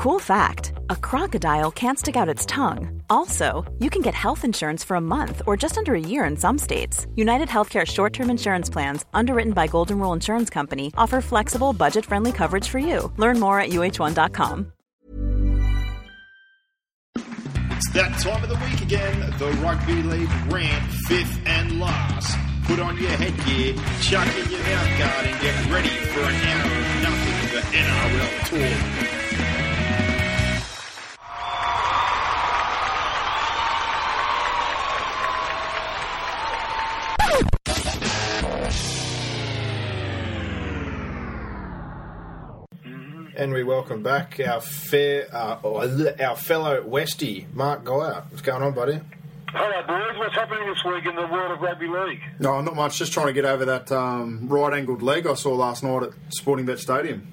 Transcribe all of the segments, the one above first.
Cool fact a crocodile can't stick out its tongue. Also, you can get health insurance for a month or just under a year in some states. United Healthcare short term insurance plans, underwritten by Golden Rule Insurance Company, offer flexible, budget friendly coverage for you. Learn more at uh1.com. It's that time of the week again. The Rugby League rant, fifth and last. Put on your headgear, chuck in your mouth guard, and get ready for an hour of nothing but NRL talk. And we welcome back our fair, uh, our fellow Westie, Mark Geyer. What's going on, buddy? Hello, boys. What's happening this week in the world of rugby league? No, not much. Just trying to get over that um, right-angled leg I saw last night at Sporting Bet Stadium.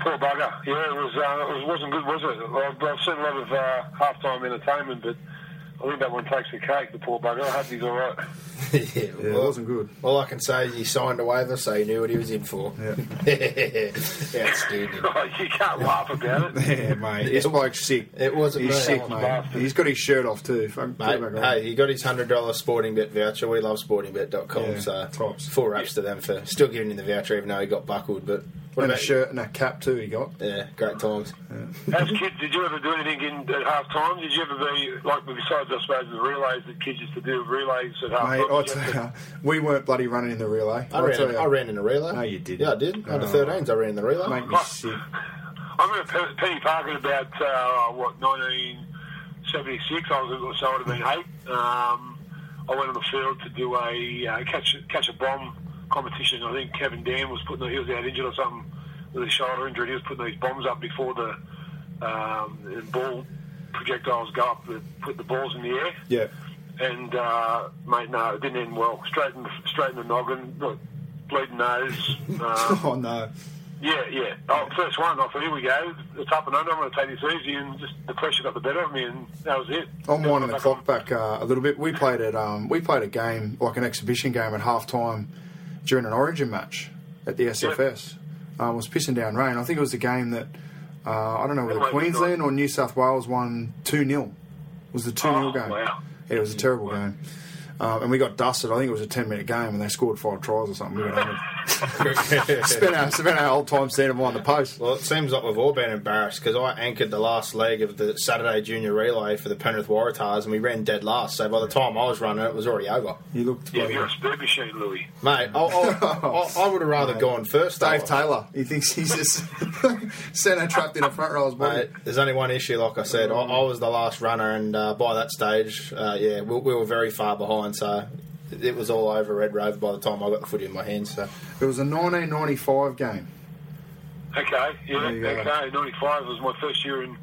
Poor bugger. Yeah, it was. Uh, it wasn't good, was it? I've, I've seen a lot of uh, half-time entertainment, but I think that one takes the cake. The poor bugger. I hope he's all right. yeah, Yeah, it wasn't good. All I can say is he signed a waiver, so he knew what he was in for. Yeah. Outstanding. Oh, you can't laugh about it. Yeah, mate. This bloke's sick. It wasn't He's me. sick, That mate. bastard. He's got his shirt off too. Fuck, Mate, get back hey, he got his hundred dollar sporting bet voucher. We love sportingbet.com, Yeah, so tops. full raps to them for still giving him the voucher, even though he got buckled. But what and a about shirt and a cap too. He got. Yeah, great times. As kids, did you ever do anything in at half time? Did you ever be like besides I suppose the relays that kids used to do relays at half Mate, time? I tell you, we weren't bloody running in the relay. I I'll ran, tell you. I ran in the relay. No, you didn't. Yeah, I did. Under Oh. 13s, I ran in the relay. Make me sick. I remember Pe- Penny Parker about uh, what 1976. I was so I would have been eight. Um, I went on the field to do a uh, catch catch a bomb competition. I think Kevin Dan was putting he was out injured or something with a shoulder injury. He was putting these bombs up before the, um, ball projectiles go up, that put the balls in the air. Yeah. And uh, mate, no, it didn't end well. Straight in the, straight in the noggin, look, bleeding nose. Um, Oh no. yeah, yeah. Oh, first one. I thought, here we go. It's up and under. I'm going to take this easy, and just the pressure got the better of me, and that was it. I'm winding the clock on. back uh, a little bit. We played at um, we played a game like an exhibition game at half time during an Origin match at the SFS. Um, it was pissing down rain. I think it was a game that uh, I don't know whether Queensland or New South Wales won two 0 It was the two 0 Oh, game. wow. Yeah, it was a terrible game. Um, and we got dusted. I think it was a ten minute game, and they scored five tries or something. We got. Spent our spent our whole time standing behind the post. Well, it seems like we've all been embarrassed because I anchored the last leg of the Saturday junior relay for the Penrith Waratahs and we ran dead last. So by the time I was running, it was already over. You looked. Yeah, bloody- you're a speed machine, Louis. Mate, I, I, I, I would have rather gone first. Dave Taylor. He thinks he's just centre trapped in a front row's body. Mate, there's only one issue, like I said. I, I was the last runner, and uh, by that stage, uh, yeah, we, we were very far behind. So it was all over Red Rover by the time I got the footy in my hands. So It was a 1995 game. Okay, yeah, There go. okay. 95 was my first year in,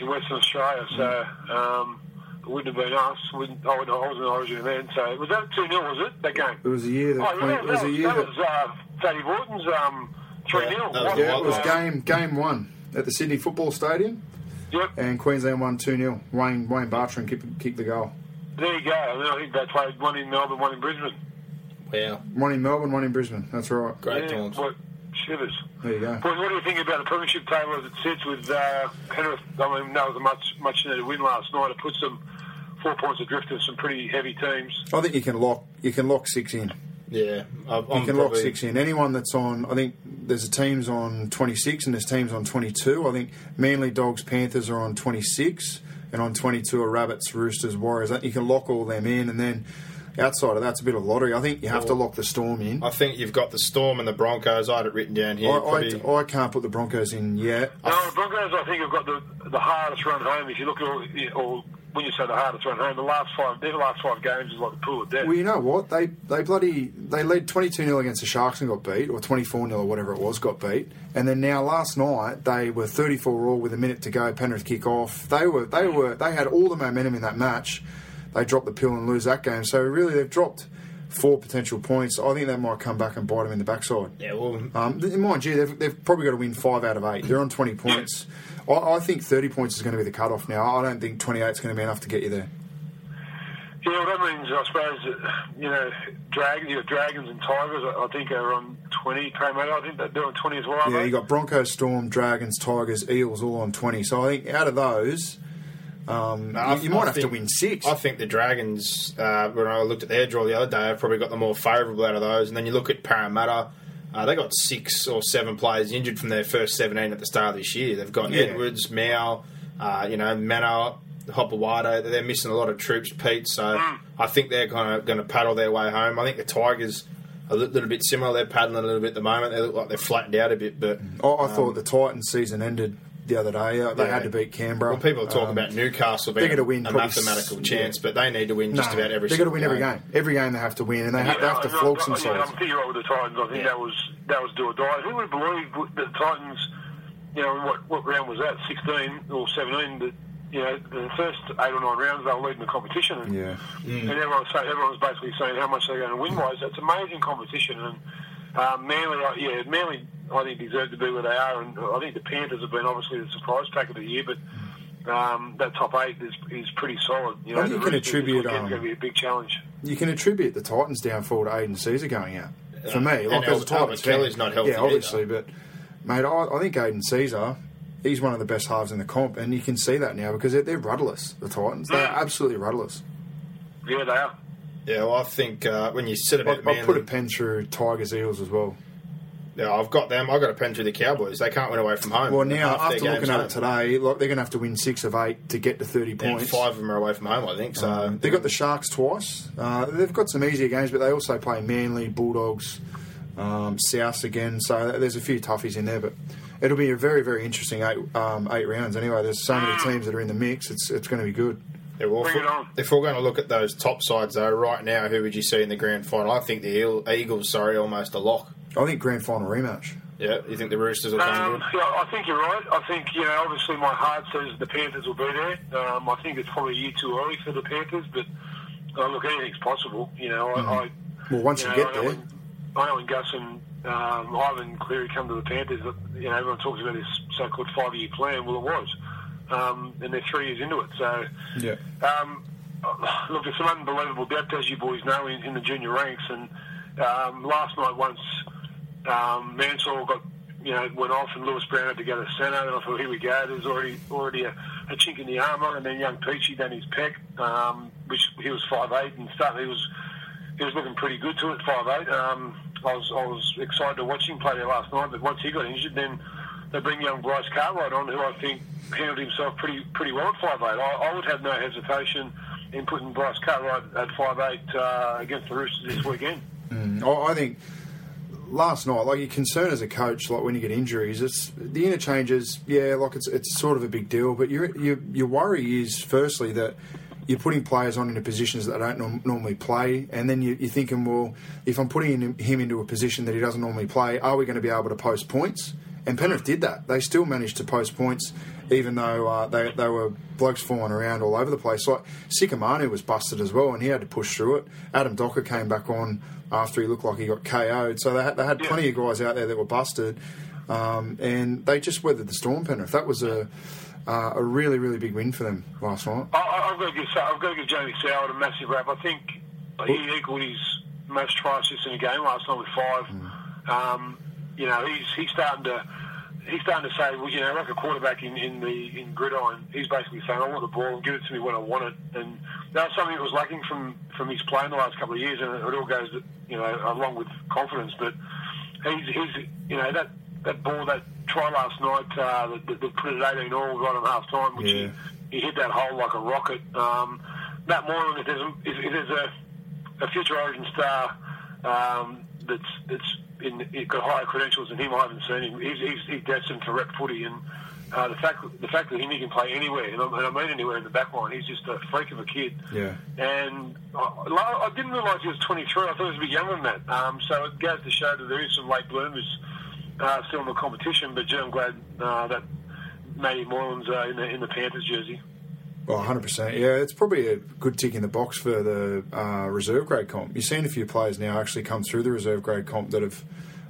in Western Australia, so um, it wouldn't have been us. Wouldn't, I, wasn't- I wasn't in Origin then. So it was that 2 0, was it, that game? It was a year that Oh, Queen- yeah, it that was a year that that, was uh, Fatty Vautin's um, 3 0. Yeah, that was yeah, it was game game one at the Sydney Football Stadium, Yep, and Queensland won two 0 Wayne Wayne Bartrim kicked, kicked the goal. There you go. And then I think they played one in Melbourne, one in Brisbane. wow, One in Melbourne, one in Brisbane. That's right. great yeah, times. What, shivers. There you go. Well, what do you think about the premiership table as it sits with uh, Penrith? I mean, that was a much much needed win last night. It puts them four points adrift of some pretty heavy teams. I think you can lock you can lock six in. Yeah, I, I'm You can lock six in. Anyone that's on, I think there's a teams on 26 and there's teams on 22. I think Manly Dogs Panthers are on 26 and on 22 are Rabbits Roosters Warriors. You can lock all them in and then outside of that's a bit of lottery. I think you have to lock the Storm in. I think you've got the Storm and the Broncos. I had it written down here. I, Probably- I, I can't put the Broncos in yet. No, the Broncos, I think, have got the the hardest run home. If you look at all, or when you say the hardest run home, the last five, their last five games is like the pool of death. Well, you know what? They they bloody they led 22 0 against the Sharks and got beat, or 24 0 or whatever it was, got beat. And then now last night they were 34 all with a minute to go. Penrith kick off. They were they were they had all the momentum in that match. They dropped the pill and lose that game. So really, they've dropped four potential points. I think that might come back and bite them in the backside. yeah, well, Um, mind you, they've, they've probably got to win five out of eight. They're on 20 points. I, I think 30 points is going to be the cutoff now. I don't think 28 is going to be enough to get you there. Yeah, well, that means I suppose that, you know dragons. You got dragons and tigers. I, I think are on twenty. Parramatta. I think they're doing twenty as well. Yeah, they? you got Broncos, Storm, Dragons, Tigers, Eels all on 20. So I think out of those, um, I- you, you might I have to win six. I think the Dragons, uh, when I looked at their draw the other day, have probably got the more favourable out of those. And then you look at Parramatta, uh, they got six or seven players injured from their first 17 at the start of this year. They've got Yeah. Edwards, Mao, uh, you know, Mannah, Hopoate. They're missing a lot of troops, Pete. So I think they're kind of going to paddle their way home. I think the Tigers. Are a little bit similar. They're paddling a little bit at the moment. They look like they're flattened out a bit, but I, I thought the Titans season ended the other day. Uh, they Yeah. had to beat Canberra. Well, people are talking Um, about Newcastle they're being gonna win a mathematical s- chance, yeah. but they need to win just no, about every. Game They've got to single win every game. game. Every game they have to win, and they, have, they have to I- I- flog I- some yeah, sides. I'm thinking right with the Titans. I think Yeah. that was that was do or die. Who would have believed that the Titans, you know, what what round was that? Sixteen or seventeen? That you know, the first eight or nine rounds they were leading the competition, and, Yeah. and everyone say, everyone's basically saying how much they're going to win Wise, So it's amazing competition, and uh, Manly, uh, yeah, Manly, I think deserve to be where they are, and I think the Panthers have been obviously the surprise pack of the year, but. Um, that top eight is is pretty solid. You know, I think the you can attribute, weekend's um, going to be a big challenge. You can attribute the Titans' downfall to Aidan Sezer going out. For me, And like as a Albert- Titans Albert fan- Kelly's not healthy Yeah, obviously, but mate, I, I think Aidan Sezer. He's one of the best halves in the comp, and you can see that now because they're, they're rudderless. The Titans, they're Mm. absolutely rudderless. Yeah, they are. Yeah, well, I think uh, when you said I, about I Manly, put a pen through Tigers Eels as well. Yeah, I've got them. I've got to pen through the Cowboys. They can't win away from home. Well, now Half after looking at it today, like they're going to have to win six of eight to get to thirty and points. five of them are away from home. I think so. Um, they got the Sharks twice. Uh, they've got some easier games, but they also play Manly, Bulldogs, um, South again. So there's a few toughies in there, but it'll be a very, very interesting eight um, eight rounds. Anyway, there's so many teams that are in the mix. It's it's going to be good. Yeah, well, Bring if, it on. if we're going to look at those top sides though, right now, who would you see in the grand final? I think the Eagles, sorry, almost a lock. I think grand final rematch. Yeah, you think the Roosters will come Um, good? yeah, I think you're right. I think you know. Obviously, my heart says the Panthers will be there. Um, I think it's probably a year too early for the Panthers, but uh, look, anything's possible. You know, I, I Well, once you know, get I know there, when, I know when Gus and um, Ivan Cleary come to the Panthers, that, you know, everyone talks about this so-called five-year plan. Well, it was, um, and they're three years into it. So, yeah. um, look, there's some unbelievable depth, as you boys know, in, in the junior ranks. And um, last night, once um, Mansour got, you know, went off, and Lewis Brown had to go to centre, and I thought, here we go. There's already already a, a chink in the armour, and then young Peachy done his peck, um, which he was five eight and stuff. He was he was looking pretty good to it, five eight. Um, I was I was excited to watch him play there last night, but once he got injured, then they bring young Bryce Cartwright on, who I think handled himself pretty pretty well at five eight. I, I would have no hesitation in putting Bryce Cartwright at five eight uh, against the Roosters this weekend. I, I think last night, like your concern as a coach, like when you get injuries, it's the interchanges. Yeah, like it's it's sort of a big deal, but your your your worry is firstly that you're putting players on into positions that they don't norm- normally play, and then you, you're thinking, well, if I'm putting him, him into a position that he doesn't normally play, are we going to be able to post points? And Penrith did that. They still managed to post points, even though uh, they, they were blokes falling around all over the place. Like Sika Manu was busted as well, and he had to push through it. Adam Docker came back on after he looked like he got KO'd. So they had, they had Yeah. plenty of guys out there that were busted, um, and they just weathered the storm. Penrith. That was a uh, a really really big win for them last night. I, I've got to give I've got to give Jamie Soward a massive rap. I think he equalled his most try assists in a game last night with five. Um, you know, he's he's starting to he's starting to say, well, you know, like a quarterback in, in the in gridiron, he's basically saying, I want the ball and give it to me when I want it. And that was something that was lacking from from his play in the last couple of years, and it all goes, you know, along with confidence. But he's he's you know that that ball that try last night uh, that, that, that put it 18 all right on half time, which Yeah. he, he hit that hole like a rocket. Um, Matt Moylan, if there's a, if, if there's a, a future Origin star um, that's that's in, in, got higher credentials than him, I haven't seen him. He's, he's, he's destined to rep footy, and uh, the fact the fact that he can play anywhere, and I, and I mean anywhere in the back line, he's just a freak of a kid. Yeah. And I, I didn't realise he was 23. I thought he was a bit younger than that. Um, so it goes to show that there is some late bloomers uh, still in the competition. But gee, I'm glad uh, that Matty Moylan's uh, in the in the Panthers jersey. Well, 100%. Yeah, it's probably a good tick in the box for the uh, reserve grade comp. You've seen a few players now actually come through the reserve grade comp that have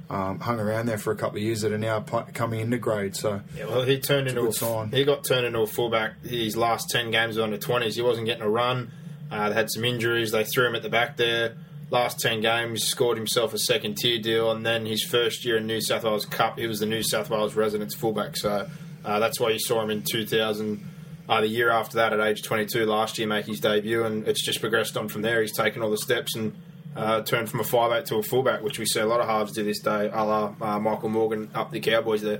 um, hung around there for a couple of years that are now pl- coming into grade. So, Yeah, well, he turned into a, sign. he got turned into a fullback. His last ten games were under twenties, he wasn't getting a run. Uh, they had some injuries. They threw him at the back there. Last 10 games, scored himself a second tier deal, and then his first year in New South Wales Cup, he was the New South Wales residents fullback. So uh, that's why you saw him in 2000. Uh, the year after that, at age 22, last year, make his debut, and it's just progressed on from there. He's taken all the steps and uh, turned from a five eight to a fullback, which we see a lot of halves do this day, a la uh, Michael Morgan up the Cowboys there.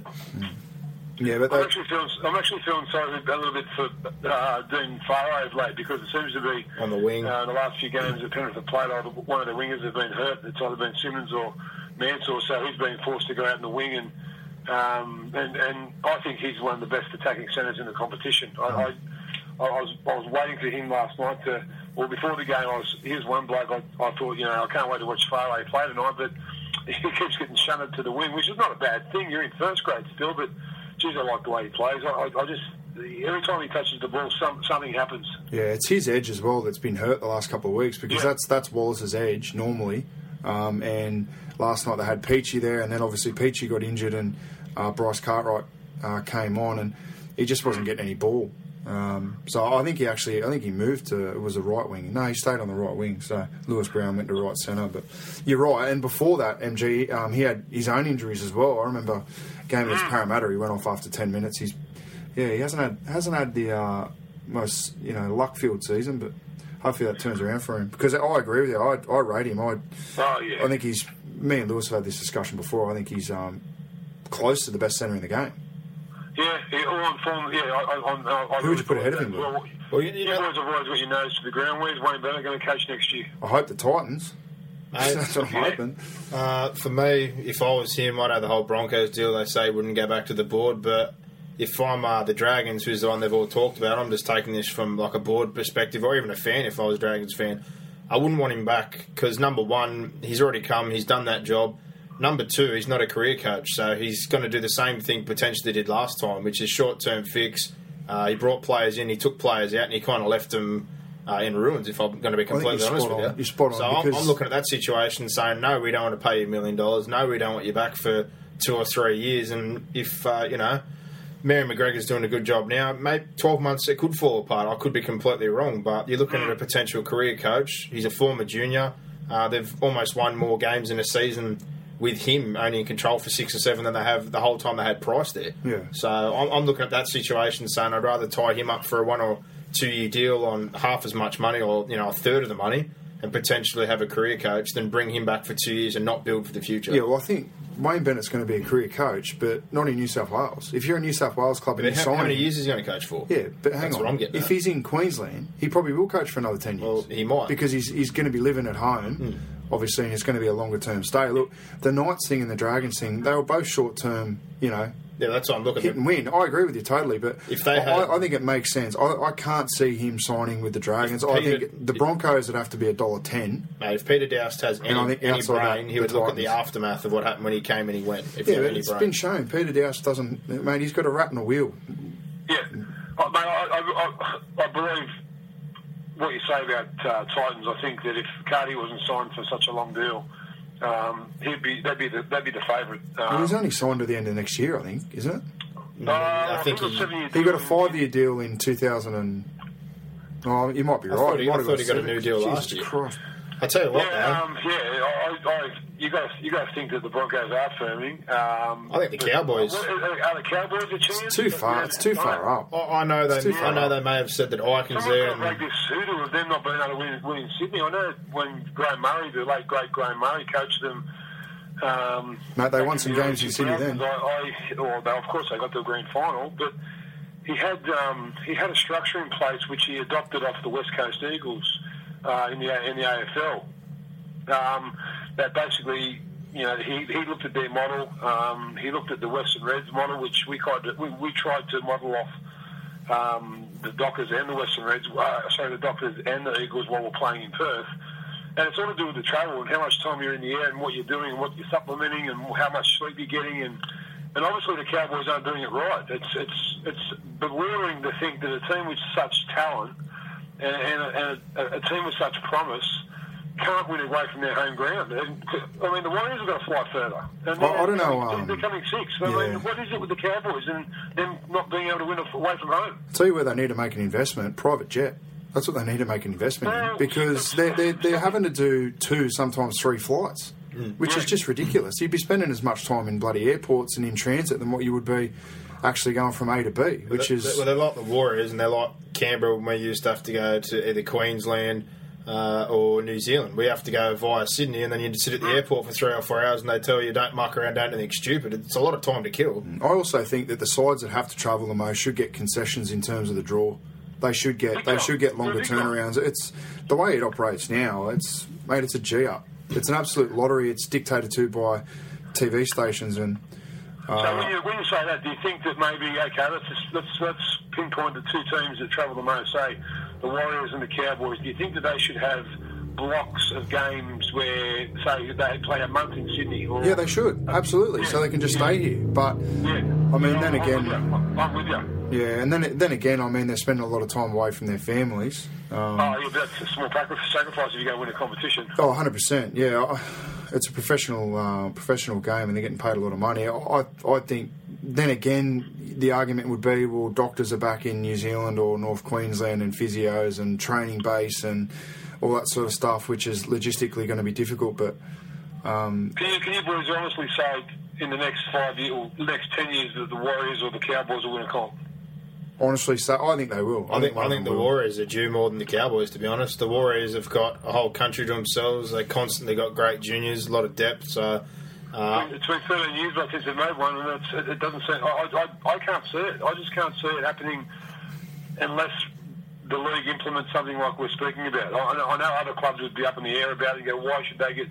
Yeah, but I'm actually feeling I'm actually feeling sorry a little bit for uh, Dean Whare of late because it seems to be On the wing. Uh, the last few games that Penrith have played, either one of the wingers have been hurt. It's either been Simmons or Mansour, so he's been forced to go out in the wing and. Um, and, and I think he's one of the best attacking centres in the competition. I, I, I was I was waiting for him last night to. Well, before the game, I was here's one bloke. I, I thought, you know, I can't wait to watch Whare play tonight, but he keeps getting shunted to the wing, which is not a bad thing. You're in first grade still, but geez, I like the way he plays. I, I, I just every time he touches the ball, some, something happens. yeah, it's his edge as well that's been hurt the last couple of weeks because Yeah. that's that's Wallace's edge normally. Um, and last night they had Peachy there, and then obviously Peachy got injured, and uh, Bryce Cartwright uh, came on, and he just wasn't getting any ball. Um, so I think he actually, I think he moved to it was a right wing. No, he stayed on the right wing. So Lewis Brown went to right centre. But you're right. And before that, MG, um, he had his own injuries as well. I remember game against Parramatta. He went off after ten minutes. He's yeah, he hasn't had hasn't had the uh, most you know luck filled season, but hopefully that turns around for him. Because I agree with you. I, I rate him. I Oh yeah. I think he's me and Lewis have had this discussion before. I think he's um, close to the best centre in the game. Yeah, yeah, all on form. Yeah, I, I, I, I Who would you put ahead of him, Lou? Well, Well, you- you you know- boys have always got your nose to the ground. Where's Wayne Bennett going to coach next year? I hope the Titans. Mate, That's what I'm yeah. hoping. Uh, for me, if I was him, I'd have the whole Broncos deal. They say wouldn't go back to the board, but if I'm uh, the Dragons, who's the one they've all talked about, I'm just taking this from like a board perspective, or even a fan. If I was a Dragons fan, I wouldn't want him back because number one, he's already come, he's done that job. Number two, he's not a career coach, so he's going to do the same thing potentially did last time, which is short term fix. Uh, he brought players in, he took players out, and he kind of left them uh, in ruins. If I'm going to be completely you're honest spot with on. you, You're spot on, So I'm, I'm looking at that situation, saying no, we don't want to pay you a million dollars. No, we don't want you back for two or three years. And if uh, you know, Mary McGregor's doing a good job now, maybe twelve months it could fall apart. I could be completely wrong, but you're looking at a potential career coach. He's a former junior. Uh, they've almost won more games in a season with him only in control for six or seven than they have the whole time they had Price there. Yeah. So I'm, I'm looking at that situation, saying I'd rather tie him up for a one or two year deal on half as much money, or you know, a third of the money, and potentially have a career coach than bring him back for two years and not build for the future. Yeah, well, I think Wayne Bennett's going to be a career coach, but not in New South Wales. If you're a New South Wales club and But how, sign how many years is he going to coach for? Yeah, but hang That's on. what I'm getting if at. he's in Queensland, he probably will coach for another ten years. Well, he might. Because he's he's going to be living at home. Hmm. Obviously, it's going to be a longer term stay. Look, the Knights thing and the Dragons thing, they were both short term. You know, Yeah, that's what I'm looking hit at. and win. I agree with you totally, but If they I, had- I, I think it makes sense. I, I can't see him signing with the Dragons. I think the Broncos would have to be a dollar ten. Mate, if Peter Doust has any, I any outside that, brain, he the would look at the aftermath of what happened when he came and he went. If Yeah, he had any it's brain. been shown. Peter Doust doesn't. Mate, he's got a rat in a wheel. Yeah, I, mate, I, I, I, I believe what you say about uh, Titans. I think that if Cardi wasn't signed for such a long deal, um, he'd be they'd be the they'd be the favourite. Well, Um, he's only signed to the end of next year, I think, isn't it? uh, I think it he- He got a five-year deal in 2000 and. Oh, you might be I right. thought he- might I thought he got a new deal Jesus last year. Christ. I tell you what, Yeah, um, yeah. I, I, I, you guys, you guys think that the Broncos are firming? Um, I think the Cowboys- Are, are the Cowboys a chance? It's too far. It's too far up. I, I know they. It's too I know far. they may have said that Icon's Someone's there. got to break this hoodoo of them not being able to win, win in Sydney. I know when Graham Murray, the late great Graham Murray, coached them. Um, Mate, they won some games in Sydney then. 2000s, I, I, well, they, of course, they got to the grand final, but he had um, he had a structure in place which he adopted off the West Coast Eagles uh, in the in the AFL. Um, that basically, you know, he, he looked at their model. Um, he looked at the Western Reds model, which we tried to, we, we tried to model off um, the Dockers and the Western Reds, uh, sorry, the Dockers and the Eagles while we're playing in Perth. And it's all to do with the travel and how much time you're in the air and what you're doing and what you're supplementing and how much sleep you're getting. And, and obviously the Cowboys aren't doing it right. It's, it's, it's bewildering to think that a team with such talent and, and, a, and a, a team with such promise can't win away from their home ground. And, I mean, the Warriors are going to fly further. And I- I don't know, um, they're coming sixth. I yeah. mean, what is it with the Cowboys and them not being able to win away from home? I Tell you where they need to make an investment: private jet. That's what they need to make an investment in because they're, they're, they're having to do two, sometimes three flights, which is just ridiculous. You'd be spending as much time in bloody airports and in transit than what you would be actually going from A to B, which is well, they're like the Warriors, and they're like Canberra when we used to have to go to either Queensland uh, or New Zealand. We have to go via Sydney, and then you just sit at the airport for three or four hours, and they tell you don't muck around, don't do anything stupid. It's a lot of time to kill. I also think that the sides that have to travel the most should get concessions in terms of the draw. They should get they should get longer turnarounds. It's the way it operates now. It's mate, it's a G up. It's an absolute lottery. It's dictated to by TV stations and So uh, when you, when you say that, do you think that maybe okay, let's just, let's let's pinpoint the two teams that travel the most, say the Warriors and the Cowboys. Do you think that they should have blocks of games where, say, they play a month in Sydney? Or, yeah, they should absolutely. So they can just stay here. But Yeah. I mean, then I'm- again, I'm with you. I'm with you. yeah, and then then again, I mean, they're spending a lot of time away from their families. Um, Oh, yeah, that's a small sacrifice if you go win a competition. Oh, 100%. Yeah, it's a professional uh, professional game, and they're getting paid a lot of money. I, I think. Then again, the argument would be, well, doctors are back in New Zealand or North Queensland, and physios and training base and all that sort of stuff, which is logistically going to be difficult. But Can you, can you boys honestly say in the next five years or next ten years that the Warriors or the Cowboys will win a comp? honestly, so I think they will. I think one I think the will. Warriors are due more than the Cowboys. To be honest, the Warriors have got a whole country to themselves. They constantly got great juniors, a lot of depth. So. Uh, It's been 13 years I since they made one, and it's, it, it doesn't seem. I, I, I can't see it. I just can't see it happening unless the league implements something like we're speaking about. I, know- I know other clubs would be up in the air about it. and Go, why should they get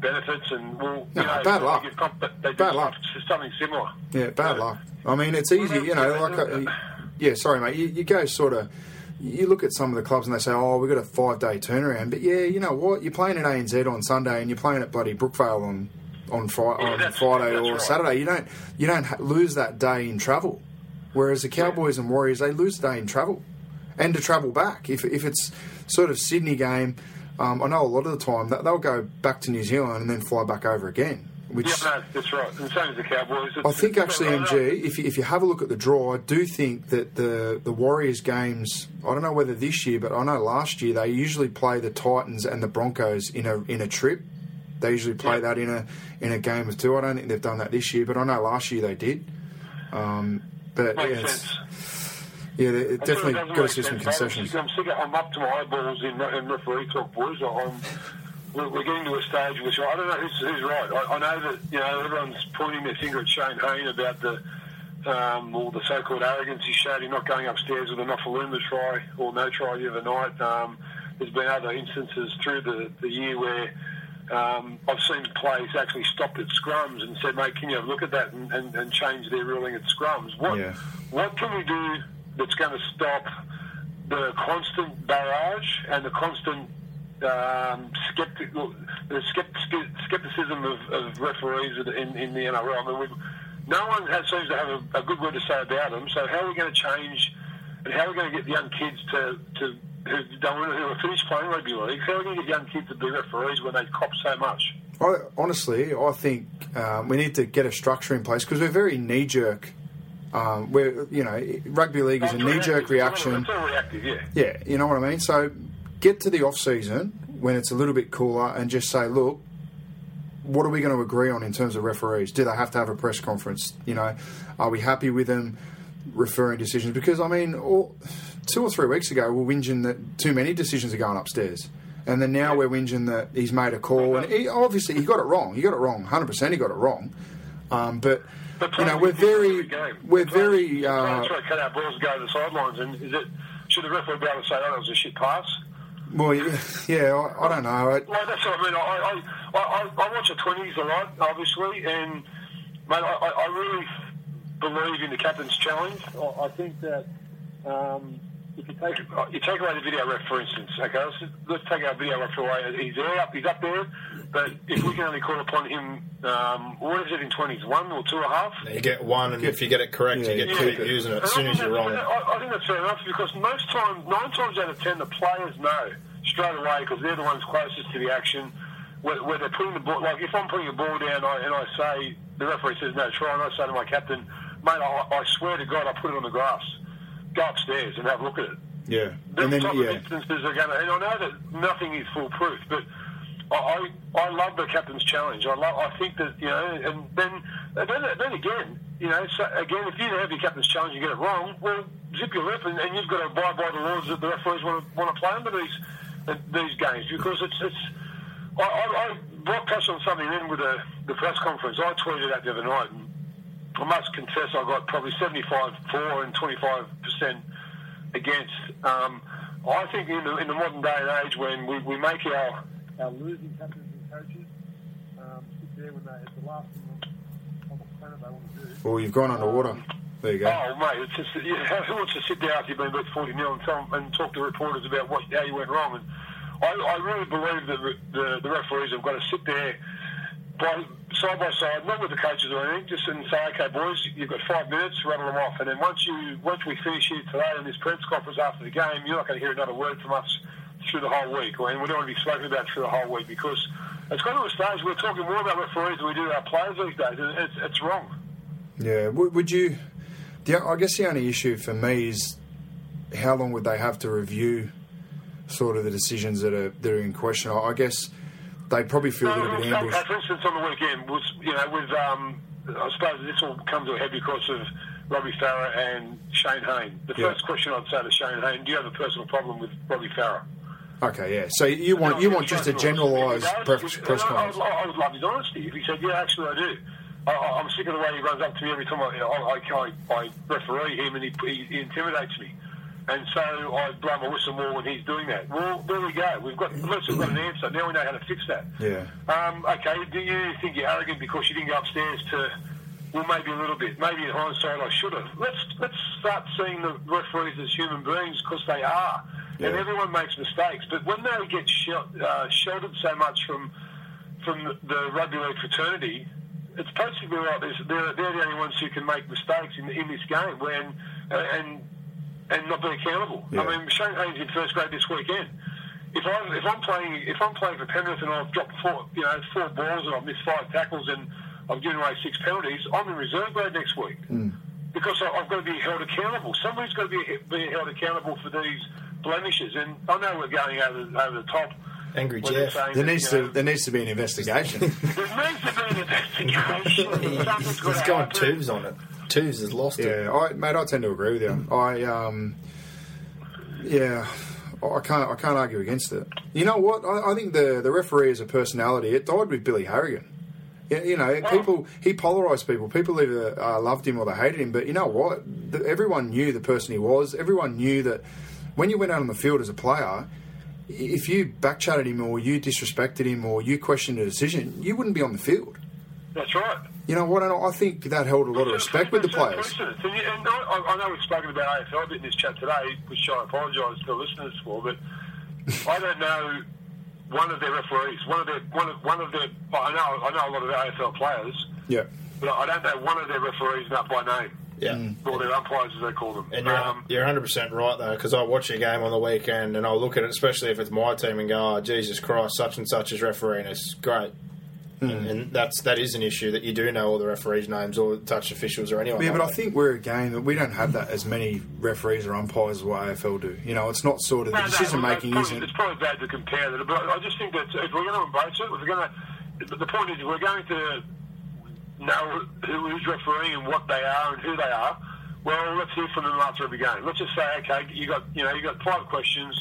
benefits? And well, No, you know, bad luck. comp- Bad luck. Something similar. Yeah, bad luck. I mean, it's easy, you know. Like, uh, yeah, sorry, mate. You, you go sort of. You look at some of the clubs and they say, "Oh, we've got a five-day turnaround," but yeah, you know what? You're playing at ANZ on Sunday and you're playing at bloody Brookvale on on, Fri- Yeah, on that's- Friday that's or right. Saturday. You don't you don't ha- lose that day in travel. Whereas the Cowboys and Warriors, they lose a day in travel and to travel back. If if it's sort of Sydney game, um, I know a lot of the time that they'll go back to New Zealand and then fly back over again. Which Yeah, no, that's right. And same as the Cowboys. I think actually, MG, if you, if you have a look at the draw, I do think that the the Warriors games. I don't know whether this year, but I know last year they usually play the Titans and the Broncos in a in a trip. They usually play Yeah. that in a in a game of two. I don't think they've done that this year, but I know last year they did. Um, but yeah, Makes it's, sense. Yeah, it It definitely got to some concessions. I'm, sick of, I'm up to my eyeballs in, in referee talk, boys. I'm, we're, we're getting to a stage which I don't know who's, who's right. I, I know that you know everyone's pointing their finger at Shayne Hayne about the um, all the so-called arrogance he showed in not going upstairs with a Nofoaluma try or no try the other night. Um, there's been other instances through the, the year where um, I've seen players actually stopped at scrums and said, "Mate, can you have a look at that and, and, and change their ruling at scrums?" What Yeah. what can we do that's going to stop the constant barrage and the constant um, skeptic, the skepticism of, of referees in, in the NRL? I mean, no one has, seems to have a, a good word to say about them. So how are we going to change? And how are we going to get young kids to, to who don't who are finished playing rugby league? How are we going to get young kids to be referees when they cop so much? I, honestly, I think um, we need to get a structure in place because we're very knee jerk. Um, we're you know rugby league is a knee jerk reactive. It's all- reaction. Reactive, yeah. Yeah, you know what I mean. So get to the off season when it's a little bit cooler and just say, look, what are we going to agree on in terms of referees? Do they have to have a press conference? You know, are we happy with them referring decisions? Because I mean, all, two or three weeks ago, we we're whinging that too many decisions are going upstairs. And then now we're whinging that he's made a call, and he, obviously he got it wrong. He got it wrong, hundred percent. He got it wrong. Um, But you know, we're very, we're very. Uh, players try to cut out balls and go to the sidelines, and is it should the referee be able to say, "Oh, that was a shit pass"? well, yeah, I, I don't know. I, Well, that's what I mean. I, I, I, I, watch the twenties a lot, obviously, and mate, I, I I really believe in the captain's challenge. I, I think that um, if you take you take away the video ref, for instance, okay, let's, let's take our video ref away. He's there, up, he's up there, but if we can only call upon him, um, what is it in twenties, one or two and a half? you get one, and if you get it correct, Yeah, you get yeah. to keep using it as soon as you're wrong. I, I think that's fair enough because most times, nine times out of ten, the players know straight away because they're the ones closest to the action. Where, where they're putting the ball, like if I'm putting a ball down I, and I say the referee says no try, and I say to my captain, mate, I, I swear to God, I put it on the grass. Go upstairs and have a look at it. Yeah, These and then type of instances are going to, and I know that nothing is foolproof, but I, I, I love the captain's challenge. I love, I think that you know, and then, and then, then again, you know, so again, if you have your captain's challenge and get it wrong, well, zip your lip, and, and you've got to abide by the laws that the referees want to want to play under these uh, these games because it's it's. I, I, I broadcast on something then with the, the press conference. I tweeted out the other night, and I must confess I got probably 75 for and 25 percent against. Um, I think in the, in the modern day and age, when we, we make our our losing captains and coaches um, sit there when they, it's the last thing on, the planet they want to do. well, you've gone underwater. There you go. Oh, mate, it's just yeah, who wants to sit there after you've been beat 40 0 and, tell, and talk to reporters about what how you went wrong? And I, I really believe that the, the referees have got to sit there by, side by side, not with the coaches or anything, just and say, okay, boys, you've got five minutes, rattle them off. And then once you once we finish here today in this press conference after the game, you're not going to hear another word from us through the whole week, and we don't want to be spoken about through the whole week because it's got to a stage we're talking more about referees than we do our players these days, it's, it's wrong. Yeah, would, you? The, I guess the only issue for me is how long would they have to review sort of the decisions that are that are in question. I guess they probably feel a little bit No, ambushed. for instance, on the weekend was you know with um, I suppose this will come to a head because of Robbie Farah and Shayne Hayne. The Yeah. first question I'd say to Shayne Hayne: Do you have a personal problem with Robbie Farah? Okay, yeah. So you want you want just a generalised press, press I, conference. I, I would love his honesty. If he said, "Yeah, actually, I do," I, I- I'm sick of the way he runs up to me every time I, I, I, I referee him, and he, he, he intimidates me. And so I blow my whistle more when he's doing that. Well, there we go. We've got at least we've got an answer. Now we know how to fix that. Yeah. Um, okay. Do you think you're arrogant because you didn't go upstairs to? Well, maybe a little bit. Maybe in hindsight, I should have. Let's let's start seeing the referees as human beings because they are, Yeah. and everyone makes mistakes. But when they get shel- uh, sheltered so much from from the, rugby league fraternity, it's basically like this, they're, they're the only ones who can make mistakes in, in this game when uh, and and not be accountable. Yeah. I mean, Shayne Hayne's in first grade this weekend. If I'm if I'm playing if I'm playing for Penrith and I've dropped four you know four balls and I've missed five tackles and I've given away six penalties, I'm in reserve grade next week hmm. because I- I've got to be held accountable. Somebody's got to be, be held accountable for these blemishes. And I know we're going over the, over the top. Angry when Jeff. There that, needs to know, there needs to be an investigation. there needs to be an investigation. Something's He's got to going happen. twos on it. Twos has lost it. yeah, I, mate, I tend to agree with you. I um, yeah, I can't I can't argue against it. You know what? I, I think the the referee is a personality. It died with Billy Harrigan. Yeah, you know, people he polarised people. People either uh, loved him or they hated him. But you know what? The, everyone knew the person he was. Everyone knew that when you went out on the field as a player, if you backchatted him or you disrespected him or you questioned a decision, you wouldn't be on the field. That's right. You know what? And I think that held a lot of respect with the players. And, you- and I, I know we've spoken about AFL a bit in this chat today, which I apologise to the listeners for, but I don't know one of their referees, one of their, one of, one of their. I know, I know a lot of the AFL players, Yeah. but I don't know one of their referees not by name, Yeah. or their umpires as they call them. And you're, Um, you're 100% right, though, because I watch a game on the weekend and I'll look at it, especially if it's my team, and go, oh, Jesus Christ, such and such is refereeing us. Great. And, and that's that is an issue that you do know all the referees' names or the touch officials or anyone. Yeah, like but I think we're a game that we don't have that as many referees or umpires as what AFL do. You know, it's not sort of the No, no, decision making it's isn't. It's probably bad to compare that, but I just think that if we're going to embrace it, we're going to. The point is, we're going to know who is refereeing and what they are and who they are. Well, let's hear from them after every game. Let's just say, okay, you got you know you got five questions.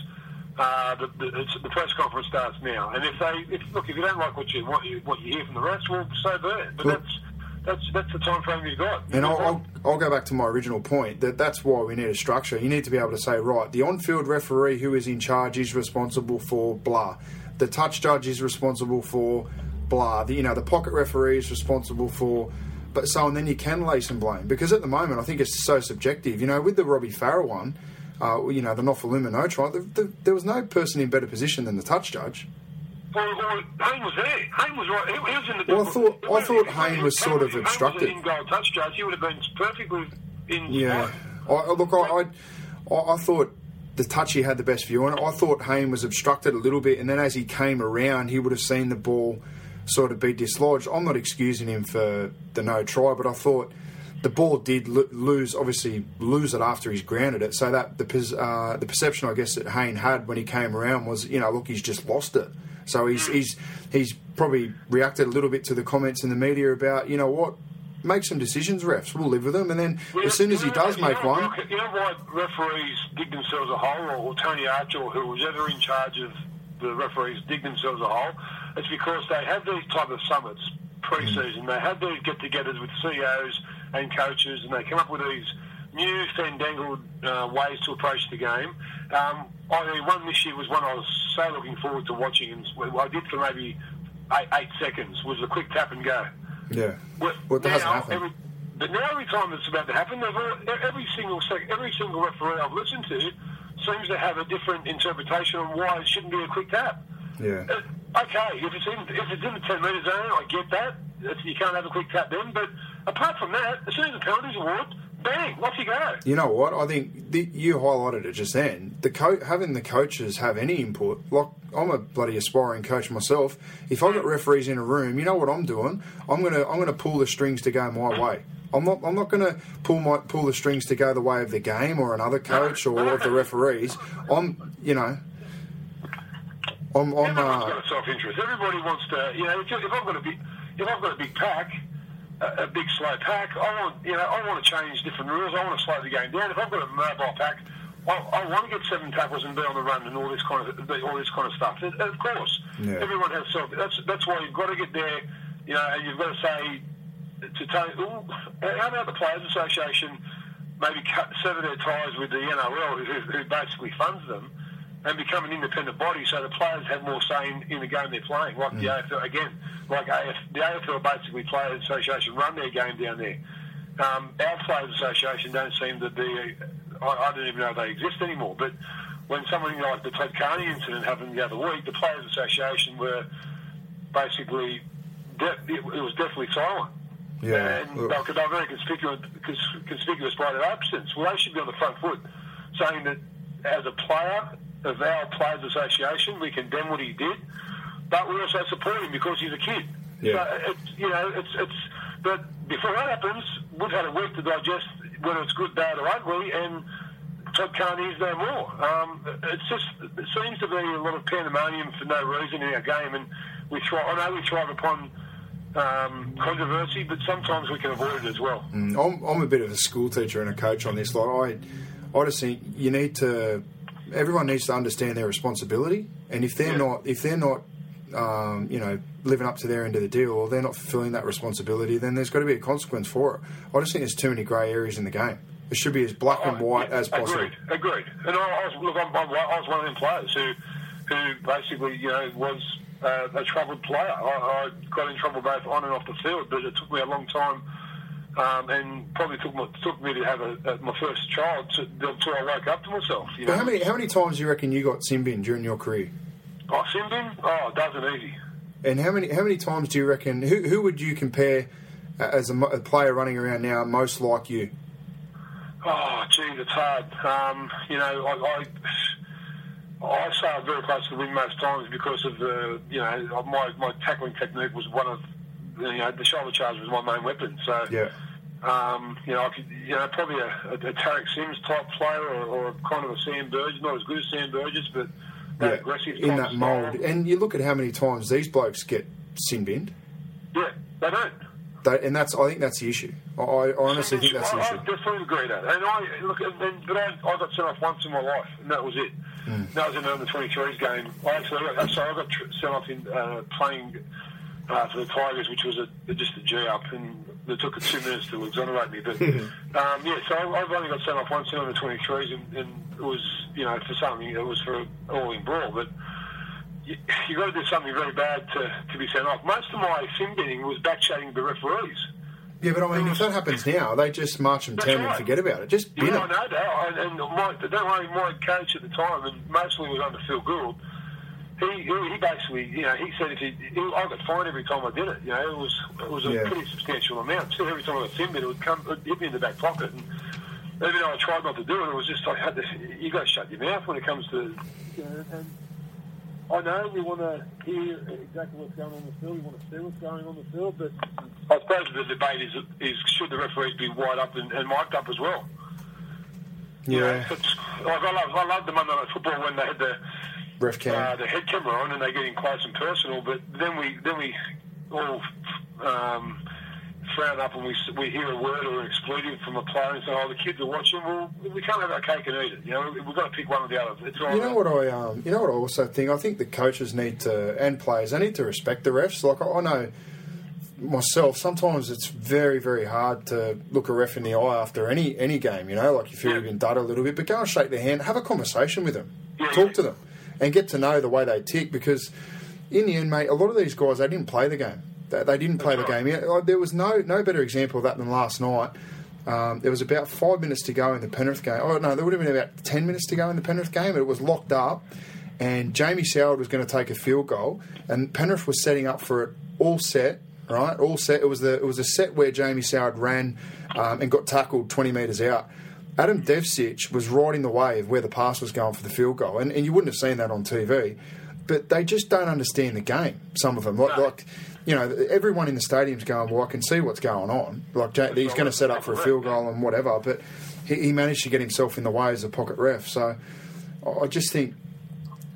Uh, the, the, it's, the press conference starts now, and if they if, look, if you don't like what you what you what you hear from the rest, well, so be it. But that's that's that's the time frame you've got. And I'll, I'll, I'll go back to my original point that that's why we need a structure. You need to be able to say, right, the on field referee who is in charge is responsible for blah. The touch judge is responsible for blah. The, you know, the pocket referee is responsible for. But so, and then you can lay some blame. Because at the moment, I think it's so subjective. You know, with the Robbie Farah one, uh, you know, the Nofoaluma no try, the, the, there was no person in better position than the touch judge. Well, well, Hayne was there. Hayne was right. He, he was in the. Well, I thought- I thought Hayne was sort of Hayne obstructed. Was an in-goal touch judge. He would have been perfectly in. Yeah. I, look, I, I, I thought the touchy had the best view on it. I thought Hayne was obstructed a little bit, and then as he came around, he would have seen the ball sort of be dislodged. I'm not excusing him for the no try, but I thought the ball did lo- lose, obviously lose it after he's grounded it. So that the pers- uh, the perception, I guess, that Hayne had when he came around was, you know, look, he's just lost it. So he's he's he's probably reacted a little bit to the comments in the media about, you know what, make some decisions, refs. We'll live with them, and then as soon as he know- does make know, one, look, You know why referees dig themselves a hole, or Tony Archer, or who was ever in charge of the referees, dig themselves a hole? It's because they have these type of summits pre-season. They have these get-togethers with CEOs and coaches, and they come up with these new fandangled uh, ways to approach the game. Um, I, one this year was one I was so looking forward to watching, and I did for maybe eight, eight seconds. Was a quick tap and go. yeah, Well, well, that hasn't now, happened. Every, but now every time it's about to happen, all, every single sec, every single referee I've listened to seems to have a different interpretation on why it shouldn't be a quick tap. yeah. Uh, Okay, if it's in if it's in the ten metre zone, I get that. It's, you can't have a quick tap then. But apart from that, as soon as the penalties award, bang, off you go. You know what? I think the, you highlighted it just then. The co- having the coaches have any input, like I'm a bloody aspiring coach myself. If I got referees in a room, you know what I'm doing? I'm gonna I'm gonna pull the strings to go my way. I'm not I'm not gonna pull my pull the strings to go the way of the game or another coach or of the referees. I'm you know. I'm, I'm Everyone's uh, got a self-interest. Everybody wants to, you know, if, if I've got a big, if I've got a big pack, a, a big slow pack, I want, you know, I want to change different rules. I want to slow the game down. If I've got a mobile pack, I, I want to get seven tackles and be on the run and all this kind of, all this kind of stuff. And of course, Yeah. everyone has self. That's that's why you've got to get there, you know, and you've got to say to Tony, how about the Players Association maybe cut, sever their ties with the NRL, who, who basically funds them, and become an independent body so the players have more say in, in the game they're playing. Like the AFL, again, like AF, the AFL basically Players Association run their game down there. Um, our Players Association don't seem to be, I, I don't even know if they exist anymore, but when something like the Todd Carney incident happened the other week, the Players Association were basically, de- it, it was definitely silent. Yeah. And they're, they're very conspicuous, cons- conspicuous by their absence. Well, they should be on the front foot, saying that as a player of our Players Association, we condemn what he did, but we also support him because he's a kid. Yeah. So it's, you know, it's, it's, but before that happens, we've had a week to digest whether it's good, bad, or ugly, and Todd Carney is no more. Um, it's just, it seems to be a lot of pandemonium for no reason in our game, and we thrive, I know we thrive upon um, controversy, but sometimes we can avoid it as well. I'm, I'm a bit of a school teacher and a coach on this. Like I, I just think you need to. Everyone needs to understand their responsibility, and if they're Yeah. not, if they're not, um, you know, living up to their end of the deal, or they're not fulfilling that responsibility, then there's got to be a consequence for it. I just think there's too many grey areas in the game. It should be as black and white Yeah, as possible. Agreed, agreed. And I, I was, look, I'm, I'm, I was one of them players who, who basically, you know, was uh, a troubled player. I, I got in trouble both on and off the field, but it took me a long time. Um, and probably took me, took me to have a, a, my first child to, until I woke up to myself. You know? how many how many times do you reckon you got sin bin during your career? Oh, Simbin? Oh, it doesn't easy. And how many how many times do you reckon? Who who would you compare uh, as a, a player running around now most like you? Oh, geez, it's hard. Um, you know, I, I, I very close to the win most times because of the, you know, my, my tackling technique was one of, you know, the shoulder charge was my main weapon. So, Yeah. um, you know, I could, you know, probably a, a, a Tariq Sims type player or, or kind of a Sam Burgess, not as good as Sam Burgess, but that aggressive in that mould. And you look at how many times these blokes get sin binned. Yeah, they don't. They, and that's I think that's the issue. I, I honestly think that's the issue. I definitely agree that. And I look, and, and, but I, I got sent off once in my life, and that was it. Hmm. That was in the under 23s game. I actually, I got, sorry, I got tr- sent off in uh, playing uh, for the Tigers, which was a, just a G up, and they took two minutes to exonerate me. But um, yeah, so I- I've only got sent off once in the 23s, and, and it was you know for something. It was for all in brawl, but you, you got to do something very bad to, to be sent off. Most of my sin binning was backchatting the referees. Yeah, but I mean, if that happens now, they just march them That's ten and forget about it. Just bin Yeah, I know that. And, and my, don't worry, my coach at the time, and mostly was under Phil Gould. He, he, he basically, you know, he said if he, he, I got fined every time I did it. You know, it was it was a Yeah. pretty substantial amount. So every time I got sin bin, it would come, it would hit me in the back pocket. And even though I tried not to do it, it was just I had to. You got to shut your mouth when it comes to. You know, and I know we want to hear exactly what's going on the field. We want to see what's going on the field, but I suppose the debate is, is should the referees be wide up and, and mic'd up as well? You know, Yeah, it's, like I love, I love the Monday Night Football when they had the ref cam. uh, the head camera on and they get in close and personal. But then we then we all um, frown up and we we hear a word or an expletive from a player and say, "Oh, the kids are watching." Well, we can't have our cake and eat it. You know, we've got to pick one or the other. It's all You know what I, um, you know what I also think. I think the coaches need to and players they need to respect the refs. Like I, I know myself, sometimes it's very very hard to look a ref in the eye after any any game. You know, like you feel Yeah. you've been dud a little bit, but go and shake their hand, have a conversation with them, Yeah, talk to them, and get to know the way they tick. Because in the end, mate, a lot of these guys they didn't play the game. They, they didn't play That's the right. game. There was no no better example of that than last night. Um, there was about five minutes to go in the Penrith game. Oh no, there would have been about ten minutes to go in the Penrith game. But it was locked up, and Jamie Soward was going to take a field goal, and Penrith was setting up for it all set. Right, all set. It was the it was a set where Jamie Soward ran um, and got tackled twenty metres out. Adam Devcich was riding the wave where the pass was going for the field goal, and, and you wouldn't have seen that on TV. But they just don't understand the game. Some of them, like, No. like you know, everyone in the stadium's going, "Well, I can see what's going on." Like he's going to set up for a field goal and whatever, but he, he managed to get himself in the way as a pocket ref. So I just think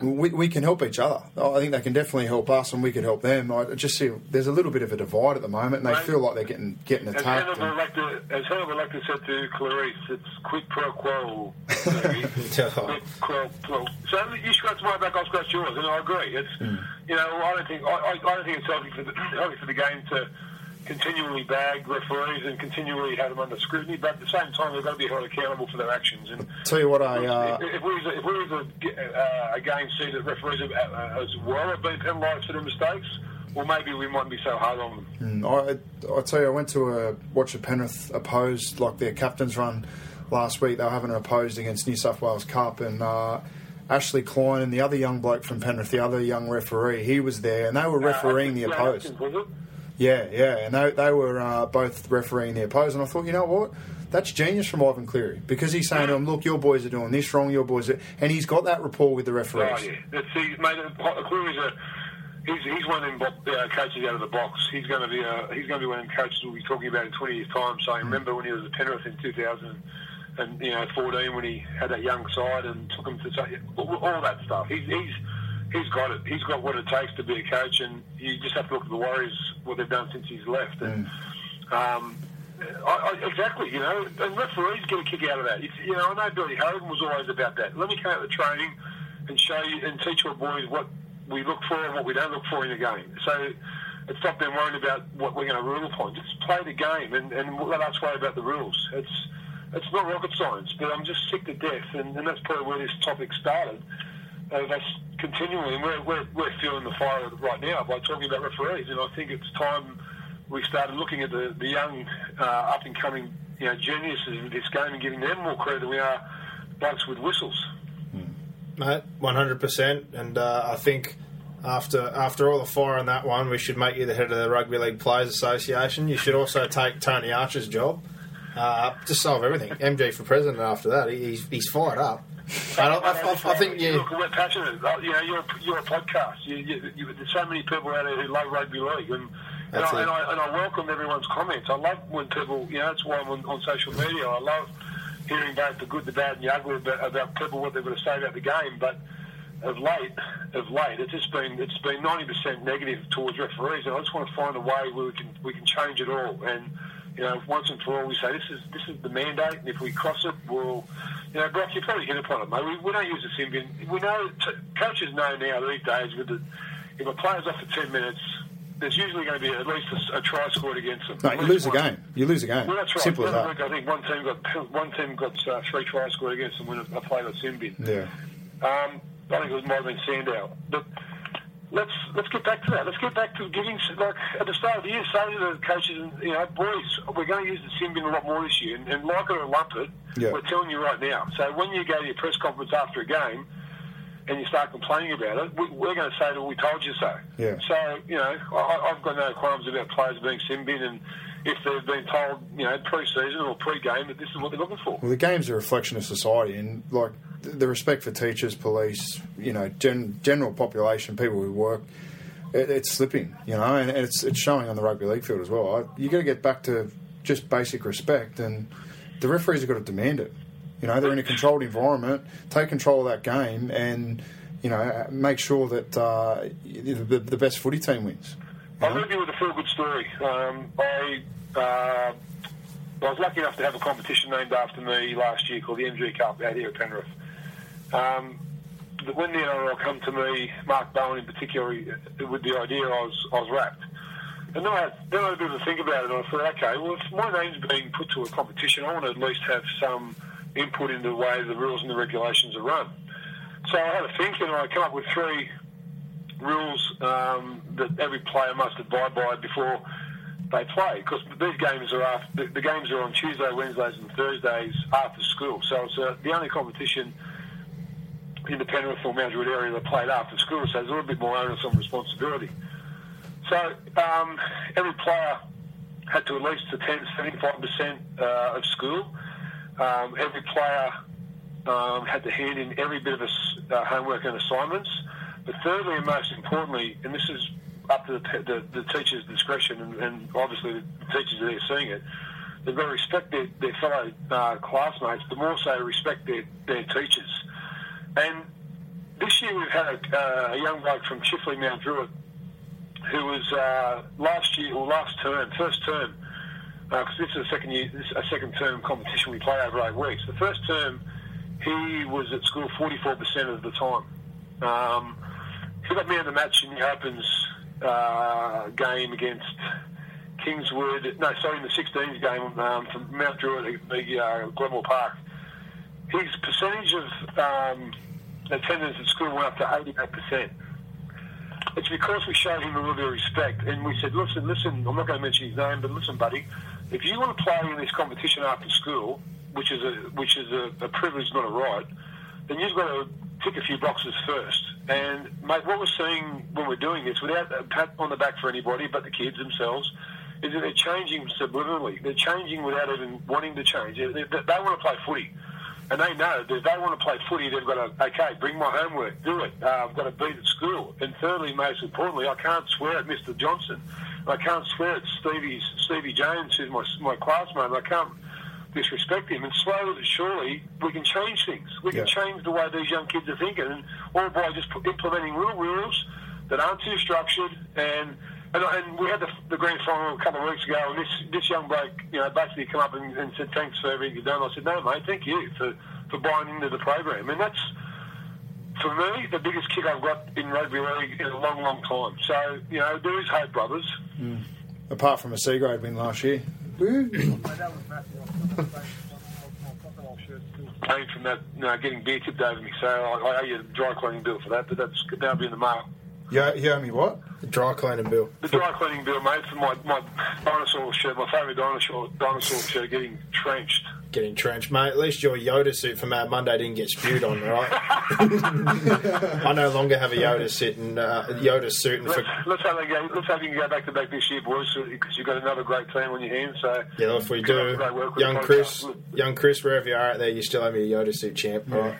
we, we can help each other. Oh, I think they can definitely help us, and we can help them. I just see there's a little bit of a divide at the moment, and they Right. feel like they're getting getting As attacked. Hannibal and- like to, as Hannibal like to said to Clarice, it's quid pro quo. Quid pro quo. So you scratch my back, I'll scratch yours, and I agree. It's mm. you know I don't think I, I, I don't think it's healthy for the healthy for the game to continually bagged referees and continually had them under scrutiny, but at the same time they've got to be held accountable for their actions. And Tell you what, I uh, if, if we was a, if we was a, uh, a game see that referees have, uh, as well have been penalised for their mistakes, well maybe we mightn't be so hard on them. I, I tell you, I went to a, watch a Penrith opposed, like their captain's run last week. They were having an opposed against New South Wales Cup, and uh, Ashley Klein and the other young bloke from Penrith, the other young referee, he was there, and they were refereeing the Uh, yeah, opposed. Atkins, was it? Yeah, yeah, and they, they were uh, both refereeing their opposed, and I thought, you know what? That's genius from Ivan Cleary because he's saying to them, "Look, your boys are doing this wrong. Your boys," are... and he's got that rapport with the referees. Oh yeah, that's he, mate. uh, Cleary's a he's he's one of them uh, coaches out of the box. He's going to be a, he's going to be one of them coaches we'll be talking about in 20 years' time. So I remember when he was at Penrith in 2000 and you know 14 when he had that young side and took him to say all, all that stuff. He's he's he's got it. He's got what it takes to be a coach, and you just have to look at the Warriors what they've done since he's left. And um, I, I, exactly, you know, and referees get a kick out of that. It's, you know, I know Billy Harrigan was always about that. Let me come out the training and show you and teach your boys what we look for and what we don't look for in a game. So it's not them worrying about what we're going to rule upon. Just play the game and, and let us worry about the rules. It's it's not rocket science, but I'm just sick to death, and, and that's probably where this topic started. Of us continually, and we're, we're, we're feeling the fire right now by talking about referees, and I think it's time we started looking at the, the young, uh, up and coming, you know, geniuses of this game and giving them more credit than we are blokes with whistles. Mate, one hundred percent, and uh, I think after after all the fire on that one, we should make you the head of the Rugby League Players Association. You should also take Tony Archer's job uh, to solve everything. MG for president after that, he, he's he's fired up. I, I, I, I think you. Look, we're passionate. Uh, You know, you're you're a podcast. You, you, you, there's so many people out there who love rugby league, and and I, and I and I welcome everyone's comments. I love when people, you know, that's why I'm on, on social media. I love hearing both the good, the bad, and the ugly about, about people what they're going to say about the game. But of late, of late, it's just been it's been 90% negative towards referees, and I just want to find a way where we can we can change it all. And you know, once and for all, we say this is this is the mandate, and if we cross it, we'll. You know, Brock, you probably hit upon it, mate. We, we don't use the sin bin. We know t- coaches know now these days with the if a player's off for 10 minutes, there's usually going to be at least a, a try scored against them. No, you lose one. game. You lose the game. Well, that's right. Simple as that. week, I think one team got one team got uh, three tries scored against them when a, a player got sin bin. Yeah. Um, I think it was might have been Sandow. But let's let's get back to that. Let's get back to giving like at the start of the year, say to the coaches, and you know, boys, we're going to use the sin bin a lot more this year, and, and like it or lump it, Yeah. we're telling you right now. So when you go to your press conference after a game. And you start complaining about it, we, we're going to say that we told you so. Yeah. So, you know, I, I've got no qualms about players being sin bin, and if they've been told, you know, pre-season or pre-game that this is what they're looking for. Well, the game's a reflection of society, and like the respect for teachers, police, you know, gen, general population, people who work, it, it's slipping, you know, and, it's it's showing on the rugby league field as well. I, you got to get back to just basic respect, and the referees have got to demand it. You know, they're in a controlled environment. Take control of that game, and you know, make sure that uh, the, the best footy team wins. I'll leave you with a feel good story. Um, I uh, I was lucky enough to have a competition named after me last year called the MG Cup out here at Penrith. Um, when the NRL come to me, Mark Bowen in particular, with the idea, I was I was wrapped. And then I, had, then I had a bit of a think about it, and I thought, okay, well, if my name's being put to a competition, I want to at least have some input into the way the rules and the regulations are run. So I had a think, and I came up with three rules um, that every player must abide by before they play. Because these games are after, the, the games are on Tuesday, Wednesdays, and Thursdays after school. So it's uh, the only competition in the Penrith or Mount Druitt area that played after school. So there's a little bit more onus on responsibility. So um, every player had to at least attend 75% uh, of school. Um, every player um, had to hand in every bit of his, uh, homework and assignments. But thirdly, and most importantly, and this is up to the, the, the teacher's discretion, and, and obviously the teachers are there seeing it, they've got to respect their, their fellow uh, classmates, but more so respect their, their teachers. And this year we've had a, uh, a young bloke from Chifley, Mount Druitt, who was uh, last year or last term, first term, because this is a second year, this is a second term competition we play over eight weeks. The first term, he was at school 44% of the time. Um, he got me in the match in the Opens uh, game against Kingswood. No, sorry, in the 16s game um, from Mount Druitt, the uh, Glenmore Park. His percentage of um, attendance at school went up to 88%. It's because we showed him a little bit of respect and we said, listen, listen, I'm not going to mention his name, but listen, buddy, if you want to play in this competition after school, which is a which is a, a privilege, not a right, then you've got to tick a few boxes first. And mate, what we're seeing when we're doing this, without a pat on the back for anybody but the kids themselves, is that they're changing subliminally. They're changing without even wanting to change. They, they, they want to play footy. And they know that if they want to play footy, they've got to, okay, bring my homework, do it. Uh, I've got to beat at school. And thirdly, most importantly, I can't swear at Mr. Johnson. I can't swear at Stevie, Stevie Jones, who's my, my classmate. I can't disrespect him. And slowly but surely, we can change things. We can Yeah. change the way these young kids are thinking. And all by just implementing little rules that aren't too structured. And and, and we had the, the grand final a couple of weeks ago, and this this young bloke, you know, basically come up and, and said, "Thanks for everything you've done." I said, "No, mate, thank you for for buying into the program." And that's for me the biggest kick I've got in rugby league in a long, long time. So you know, there is hope, brothers. Hmm. Apart from a C grade win last year. Woo. Came hmm. from that, you know, getting beer tipped over me. So I, I owe you a dry cleaning bill for that, but that's that'll be in the mail. You, you owe me what? The dry cleaning bill. The dry cleaning bill, mate, for my, my dinosaur shirt, my favourite dinosaur dinosaur shirt, getting trenched. Getting trenched, mate. At least your Yoda suit for Mad Monday didn't get spewed on, right? I no longer have a Yoda suit and uh, Yoda suit, and for, Let's, let's hope they go. Let's hope you go back to back this year, boys, because you've got another great team on your hands. So yeah, if we do, up the great work with young Chris, young Chris, wherever you are out there, you still have your Yoda suit, champ. All right.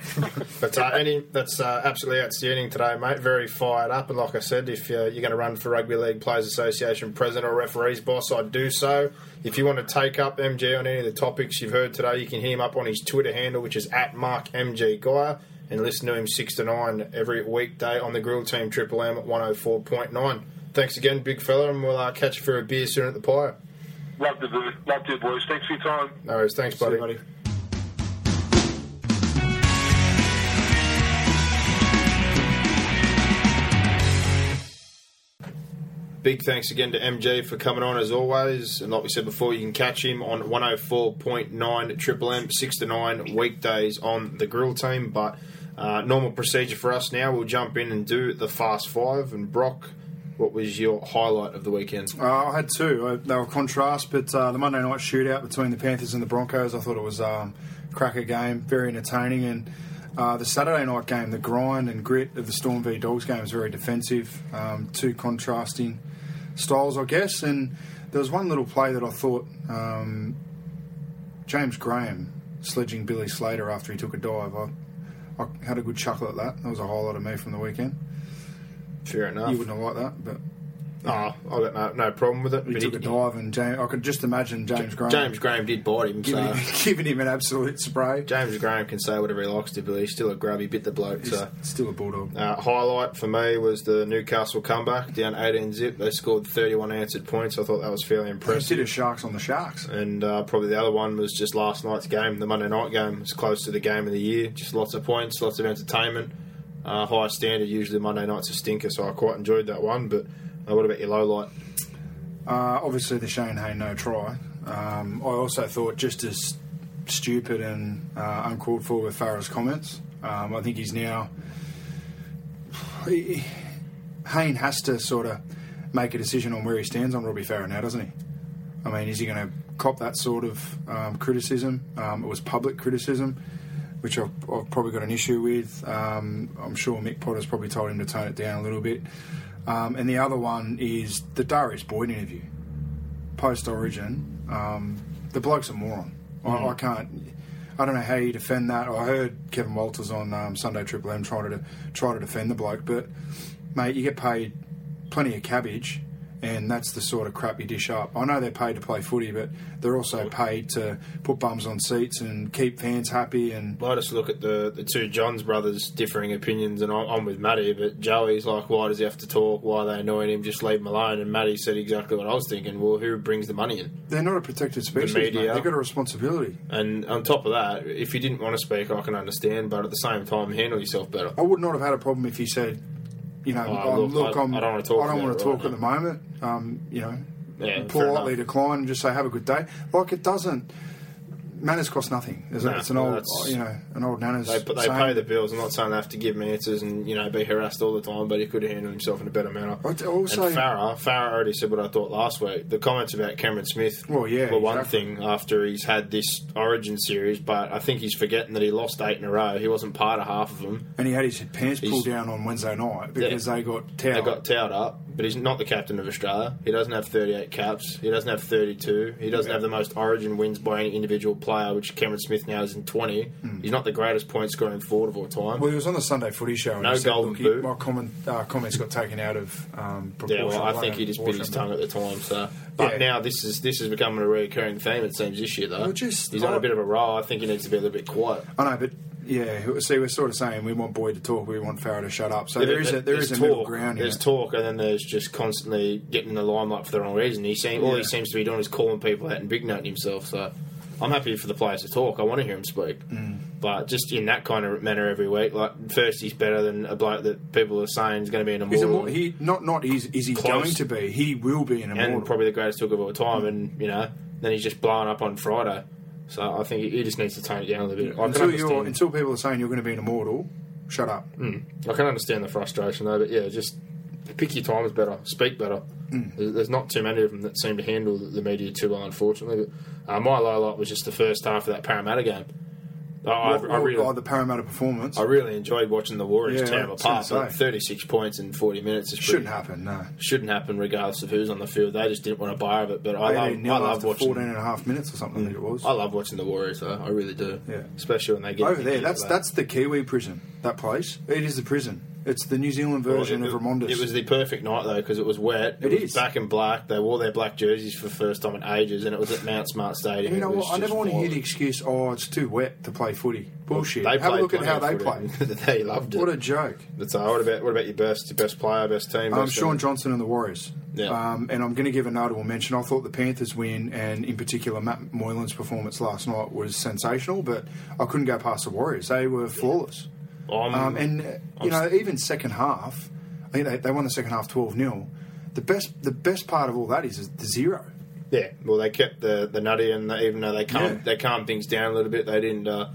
but uh, any, that's uh, absolutely outstanding today, mate. Very fired up, and like I said, if uh, you're going to run for Rugby League Players Association president or referees boss, I'd do so. If you want to take up MG on any of the topics you've heard today, you can hit him up on his Twitter handle, which is at Mark MG Guy, and listen to him six to nine every weekday on the Grill Team Triple M at 104.9. Thanks again, big fella, and we'll uh, catch you for a beer soon at the Pyre. Love to do. Love to, boys. Thanks for your time. No worries, thanks, See buddy. you, buddy. Big thanks again to MG for coming on as always. And like we said before, you can catch him on 104.9 Triple M, 6 to 9 weekdays on the grill team. But uh, normal procedure for us now, we'll jump in and do the Fast Five. And Brock, what was your highlight of the weekend? Uh, I had two. Uh, they were contrast, but uh, the Monday night shootout between the Panthers and the Broncos, I thought it was um, a cracker game, very entertaining. And uh, the Saturday night game, the grind and grit of the Storm v Dogs game was very defensive. Um, two contrasting styles, I guess. And there was one little play that I thought um, James Graham sledging Billy Slater after he took a dive. I I had a good chuckle at that. That was a highlight of me from the weekend. Fair enough. You wouldn't have liked that, but Oh, I got no, no problem with it. he but took a dive, and James, I could just imagine James Graham James Graham did bite him, giving, so him, giving him an absolute spray. James Graham can say whatever he likes to, but he's still a grubby bit the bloke. He's So still a bulldog. uh, highlight for me was the Newcastle comeback down 18 zip. They scored 31 answered points. I thought that was fairly impressive. sharks on the sharks. And uh, probably the other one was just last night's game, the Monday night game. It was close to the game of the year. Just lots of points, lots of entertainment. Uh, high standard. Usually Monday night's a stinker, so I quite enjoyed that one. But uh, what about your low light? Uh, obviously, the Shayne Hayne no try. Um, I also thought just as stupid and uh, uncalled for with Farah's comments. Um, I think he's now. He, Hayne has to sort of make a decision on where he stands on Robbie Farah now, doesn't he? I mean, is he going to cop that sort of um, criticism? Um, it was public criticism, which I've, I've probably got an issue with. Um, I'm sure Mick Potter's probably told him to tone it down a little bit. Um, and the other one is the Darius Boyd interview, post Origin. Um, the bloke's a moron. I, I can't. I don't know how you defend that. I heard Kevin Walters on um, Sunday Triple M try to try to defend the bloke, but mate, you get paid plenty of cabbage, and that's the sort of crap you dish up. I know they're paid to play footy, but they're also paid to put bums on seats and keep fans happy. And I just look at the, the two Johns brothers differing opinions, and I'm, I'm with Matty, but Joey's like, why does he have to talk? Why are they annoying him? Just leave him alone. And Matty said exactly what I was thinking. Well, who brings the money in? they're not a protected species. mate. media. They've got a responsibility. And on top of that, if you didn't want to speak, I can understand, but at the same time, handle yourself better. I would not have had a problem if he said, you know, Oh, look, look, I- I'm, I don't wanna talk I don't want to right talk at now." the moment. Um, you know, Yeah, politely decline and just say have a good day. Like it doesn't. Manners cost nothing. It's, No, it's an old, you know, an old Nanners. They, they pay the bills. I'm not saying they have to give him answers and you know be harassed all the time, but he could have handled himself in a better manner. I'd also- and Farah, Farah already said what I thought last week. The comments about Cameron Smith Well, yeah, were one exactly. thing after he's had this Origin series, but I think he's forgetting that he lost eight in a row. He wasn't part of half of them. and he had his pants He's- pulled down on Wednesday night because Yeah. they got They got towed up, but he's not the captain of Australia. He doesn't have 38 caps. He doesn't have 32. He doesn't have the most Origin wins by any individual player, which Cameron Smith now is in 20. He's not the greatest point scoring forward of all time. well, he was on the Sunday Footy Show. And No said, golden he- boot. my comment, uh, comments got taken out of um, Yeah, proportion. well, I think he just bit his tongue at the time. So, but Yeah. now this is this is becoming a recurring theme. It seems this year though. Well, just- he's on a bit of a roll. I think he needs to be a little bit quiet. I know, but yeah. See, we're sort of saying we want Boyd to talk, we want Farah to shut up. So there is a, there is a middle talk, ground. There's here. talk, and then there's just constantly getting in the limelight for the wrong reason. He seem, all he seems to be doing is calling people out and big noting himself. So. I'm happy for the players to talk. I want to hear him speak, Mm. but just in that kind of manner every week. Like first, he's better than a bloke that people are saying is going to be an immortal. more, he not not is is he Close. going to be? He will be an immortal. and probably the greatest hook of all time. And you know, then he's just blowing up on Friday. So I think he- just needs to tone it down a little bit. I until you're until people are saying you're going to be an immortal, shut up. I can understand the frustration though, but yeah, just pick your times better, speak better. Mm. There's, not too many of them that seem to handle the, the media too well, unfortunately. But uh, my low light was just the first half of that Parramatta game. Oh, I, I, I really, oh, the Parramatta performance I really enjoyed watching the Warriors Yeah, tear them apart. say. 36 points in 40 minutes is pretty, shouldn't happen. No, shouldn't happen regardless of who's on the field. They just didn't want to buy of it. But I love, I love watching. 14 and a half minutes or something. Think it was I love watching the Warriors, though. I really do. Yeah. Especially when they get over there. That's that. that's the Kiwi prison. That place. It is the prison. It's the New Zealand version Well, of Remondis. It was the perfect night though because it was wet. It was is. black and black. They wore their black jerseys for the first time in ages, and it was at Mount Smart Stadium. you know what? I never want to hear the excuse. Oh, it's too wet to play footy. Bullshit. They Have a look at how they footy. play. they loved it. What a joke. That's uh, what about what about your best your best player, best team? Um, best Shaun? Johnson and the Warriors. Yeah. Um, and I'm going to give a notable mention. I thought the Panthers win, and in particular Matt Moylan's performance last night was sensational. But I couldn't go past the Warriors. They were flawless. I'm- Um, and uh, you know, even second half, I think they, they won the second half 12 0 The best, the best part of all that is the zero. Yeah, well, they kept the the nutty, and the, even though they calmed Yeah. they calmed things down a little bit, they didn't uh,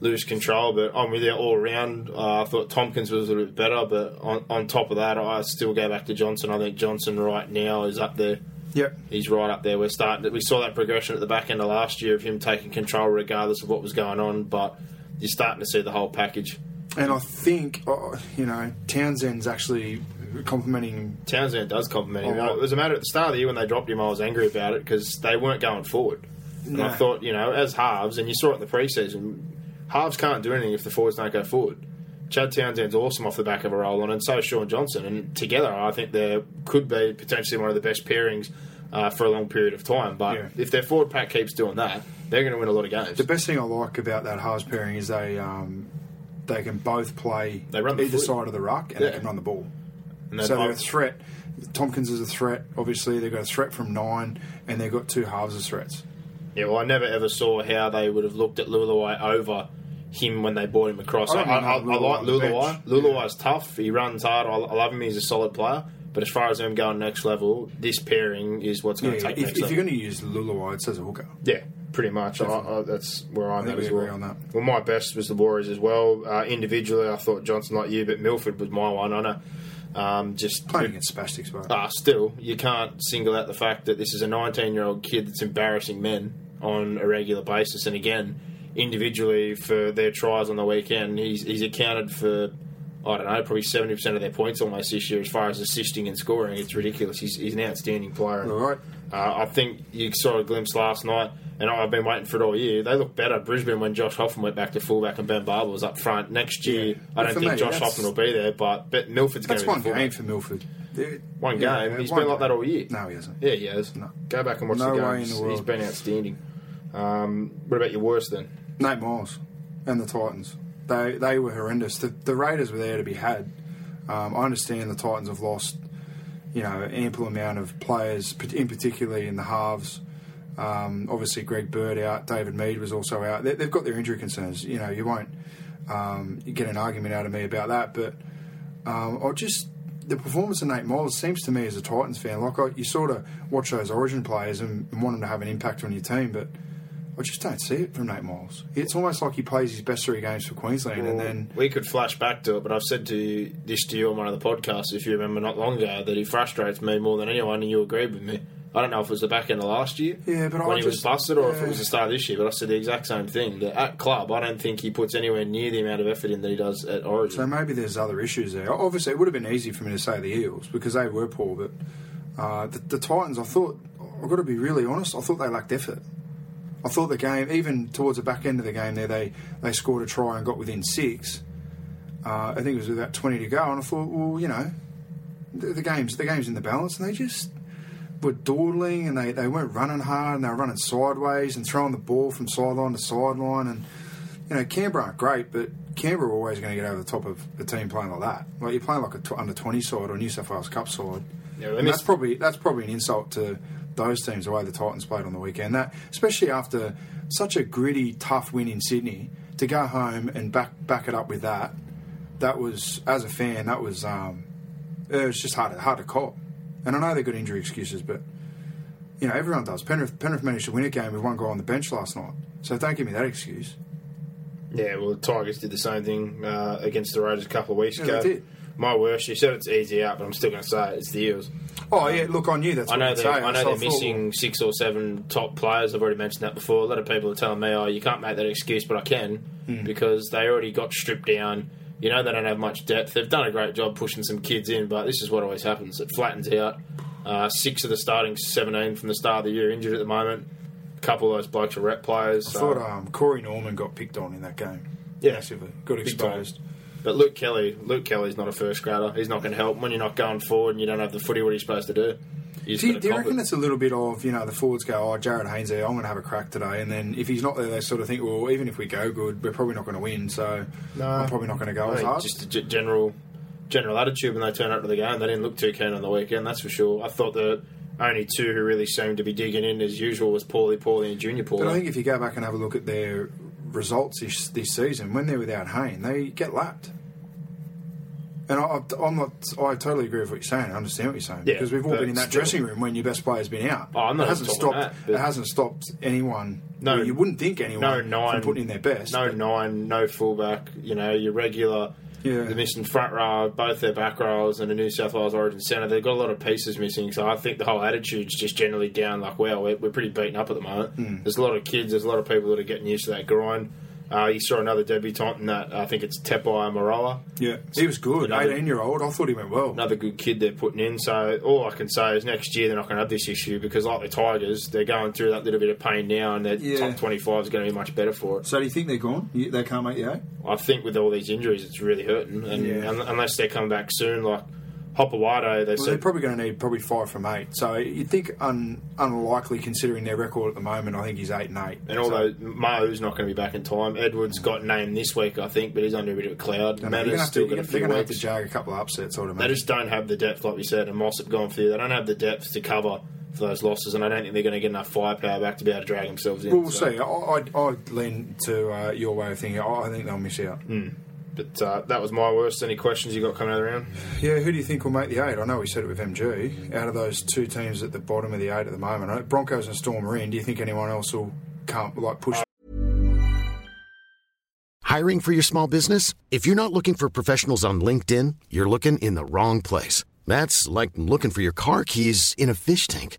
lose control. But I'm with you all around. Uh, I thought Tomkins was a little bit better, but on, on top of that, I still go back to Johnson. I think Johnson right now is up there. Yep. He's right up there. We're starting. We saw that progression at the back end of last year of him taking control regardless of what was going on. But you're starting to see the whole package. And I think, uh, you know, Townsend's actually complimenting. Townsend does compliment him. Oh, It was a matter at the start of the year when they dropped him. I was angry about it because they weren't going forward. And I thought, you know, as halves, and you saw it in the preseason, halves can't do anything if the forwards don't go forward. Chad Townsend's awesome off the back of a roll on, and so is Shaun Johnson. And together, I think there could be potentially one of the best pairings uh, for a long period of time. But Yeah. if their forward pack keeps doing that, they're going to win a lot of games. The best thing I like about that halves pairing is they um, they can both play They run the either side of the ruck and Yeah. they can run the ball. And then So they're a threat. Tomkins is a threat. Obviously, they've got a threat from nine, and they've got two halves of threats. Yeah, well, I never ever saw how they would have looked at Leuluai over him when they brought him across. I I, don't I, I, I like on the Leuluai. bench. Leuluai's tough. He runs hard. I, I love him. He's a solid player. But as far as them going next level, this pairing is what's Yeah, going to take if, next if level. you're going to use Leuluai, it's as a hooker. Yeah, pretty much. I, I, that's where I'm I at as well. on that. Well, my best was the Warriors as well. Uh, individually, I thought Johnson like you, but Milford was my one. I know. Um, just Playing against spastics, but Ah, still, you can't single out the fact that this is a 19 year old kid that's embarrassing men on a regular basis. And again, individually for their tries on the weekend, he's, he's accounted for, I don't know, probably 70% of their points almost this year as far as assisting and scoring. It's ridiculous. He's, he's an outstanding player. all right. Uh, I think you saw a glimpse last night, and I've been waiting for it all year. They look better. Brisbane when Josh Hoffman went back to fullback and Ben Barba was up front. Next year, Yeah. I don't think me, Josh Hoffman will be there, but, but Milford's going to be one game for Milford. They're- One yeah, game. He's one been like that all year. No, he hasn't. Yeah, he has. No. Go back and watch No the way games. in the world. He's been outstanding. Um, what about your worst then? Nate Myles and the Titans. They they were horrendous. The, the Raiders were there to be had. Um, I understand the Titans have lost, you know, ample amount of players, in particularly in the halves. Um, obviously, Greg Bird out. David Mead was also out. They, they've got their injury concerns. You know, you won't um, get an argument out of me about that. But um, I just the performance of Nate Myles seems to me as a Titans fan like I, you sort of watch those Origin players and, and want them to have an impact on your team, but I just don't see it from Nate Myles. It's almost like he plays his best three games for Queensland, and then we could flash back to it, but I've said to you, this to you on one of the podcasts, if you remember not long ago, that he frustrates me more than anyone, and you agreed with me. I don't know if it was the back end of last year Yeah, but I when he was just- busted, or if it was the start of this year. But I said the exact same thing. That at club, I don't think he puts anywhere near the amount of effort in that he does at Origin. so maybe there's other issues there. Obviously, it would have been easy for me to say the Eels because they were poor, but uh, the, the Titans, I thought, I've got to be really honest, I thought they lacked effort. I thought the game, even towards the back end of the game, there they they scored a try and got within six. Uh, I think it was about twenty to go, and I thought, well, you know, the, the game's the game's in the balance, and they just were dawdling, and they, they weren't running hard, and they were running sideways and throwing the ball from sideline to sideline, and you know, Canberra aren't great, but Canberra are always going to get over the top of a team playing like that. Like you're playing like a under twenty side or a New South Wales Cup side. Yeah, and that's probably that's probably an insult to those teams the way the Titans played on the weekend. That especially after such a gritty, tough win in Sydney, to go home and back back it up with that. That was as a fan, that was um, it was just hard to, hard to cop. And I know they've got injury excuses, but you know everyone does. Penrith Penrith managed to win a game with one guy on the bench last night, so don't give me that excuse. Yeah, well, the Tigers did the same thing uh, against the Raiders a couple of weeks Yeah, ago. My worst, you said it's easy out, but I'm still going to say it, it's the Eels. Oh yeah, look on you. That's I what know they're. I know they're missing six or seven top players. I've already mentioned that before. A lot of people are telling me, "Oh, you can't make that excuse," but I can Hmm. because they already got stripped down. You know, they don't have much depth. They've done a great job pushing some kids in, but this is what always happens: it flattens out. Uh, six of the starting seventeen from the start of the year injured at the moment. A couple of those blokes are rep players. I so- thought um, Corey Norman got picked on in that game. Yeah. massively. Got Big exposed. But Luke Kelly, Luke Kelly's not a first grader. He's not going to help when you're not going forward and you don't have the footy. What are you supposed to do? You Do you, do you reckon it. it's a little bit of you know the forwards go, oh Jarryd Hayne's there, I'm going to have a crack today, and then if he's not there, they sort of think, well, even if we go good, we're probably not going to win, so I'm probably not going to go as think hard. just a g- general general attitude when they turn up to the game. They didn't look too keen on the weekend, that's for sure. I thought the only two who really seemed to be digging in as usual was Paulie, Paulie, and Junior Paulie. But I think if you go back and have a look at their results this, this season, when they're without Hayne, they get lapped. And I, I'm not. I totally agree with what you're saying. I understand what you're saying Yeah, because we've all been in that still. dressing room when your best player's been out. Oh, I'm not it hasn't stopped. that, it hasn't stopped anyone. No- you wouldn't think anyone no nine, from putting in their best. No but- nine, no fullback. You know, your regular. Yeah. The missing front row, both their back rows, and the New South Wales Origin centre. They've got a lot of pieces missing, so I think the whole attitude's just generally down. Like, well, we're, we're pretty beaten up at the moment. Hmm. There's a lot of kids, there's a lot of people that are getting used to that grind. Uh, you saw another debutant in that. I think it's Tepai Moeroa. Yeah, he was good. Another- 18 year old. I thought he went well. Another good kid they're putting in. So all I can say is next year they're not going to have this issue because, like the Tigers, they're going through that little bit of pain now, and their Yeah. top twenty-five is going to be much better for it. So do you think they're gone? They can't make the eight? I think with all these injuries, it's really hurting, and Yeah. un- unless they come back soon, like Hopoate, they Well, they're probably going to need probably five from eight. So you'd think un, unlikely considering their record at the moment. I think he's eight and eight. And So- although Mo's not going to be back in time, Edwards got named this week, I think, but he's under a bit of a cloud. I know, you're Manners gonna still got a gonna- few they're going to have to jag a couple of upsets. I would They just don't have the depth, like we said, and Mossop gone through. They don't have the depth to cover for those losses, and I don't think they're going to get enough firepower back to be able to drag themselves in. Well, we'll so- see. I, I, I lean to uh, your way of thinking. I I think they'll miss out. But uh, that was my worst. Any questions you got coming out of the round? Yeah, who do you think will make the eight? I know we said it with MG. Out of those two teams at the bottom of the eight at the moment, I Broncos and Storm are in. Do you think anyone else will come like push? Hiring for your small business? If you're not looking for professionals on LinkedIn, you're looking in the wrong place. That's like looking for your car keys in a fish tank.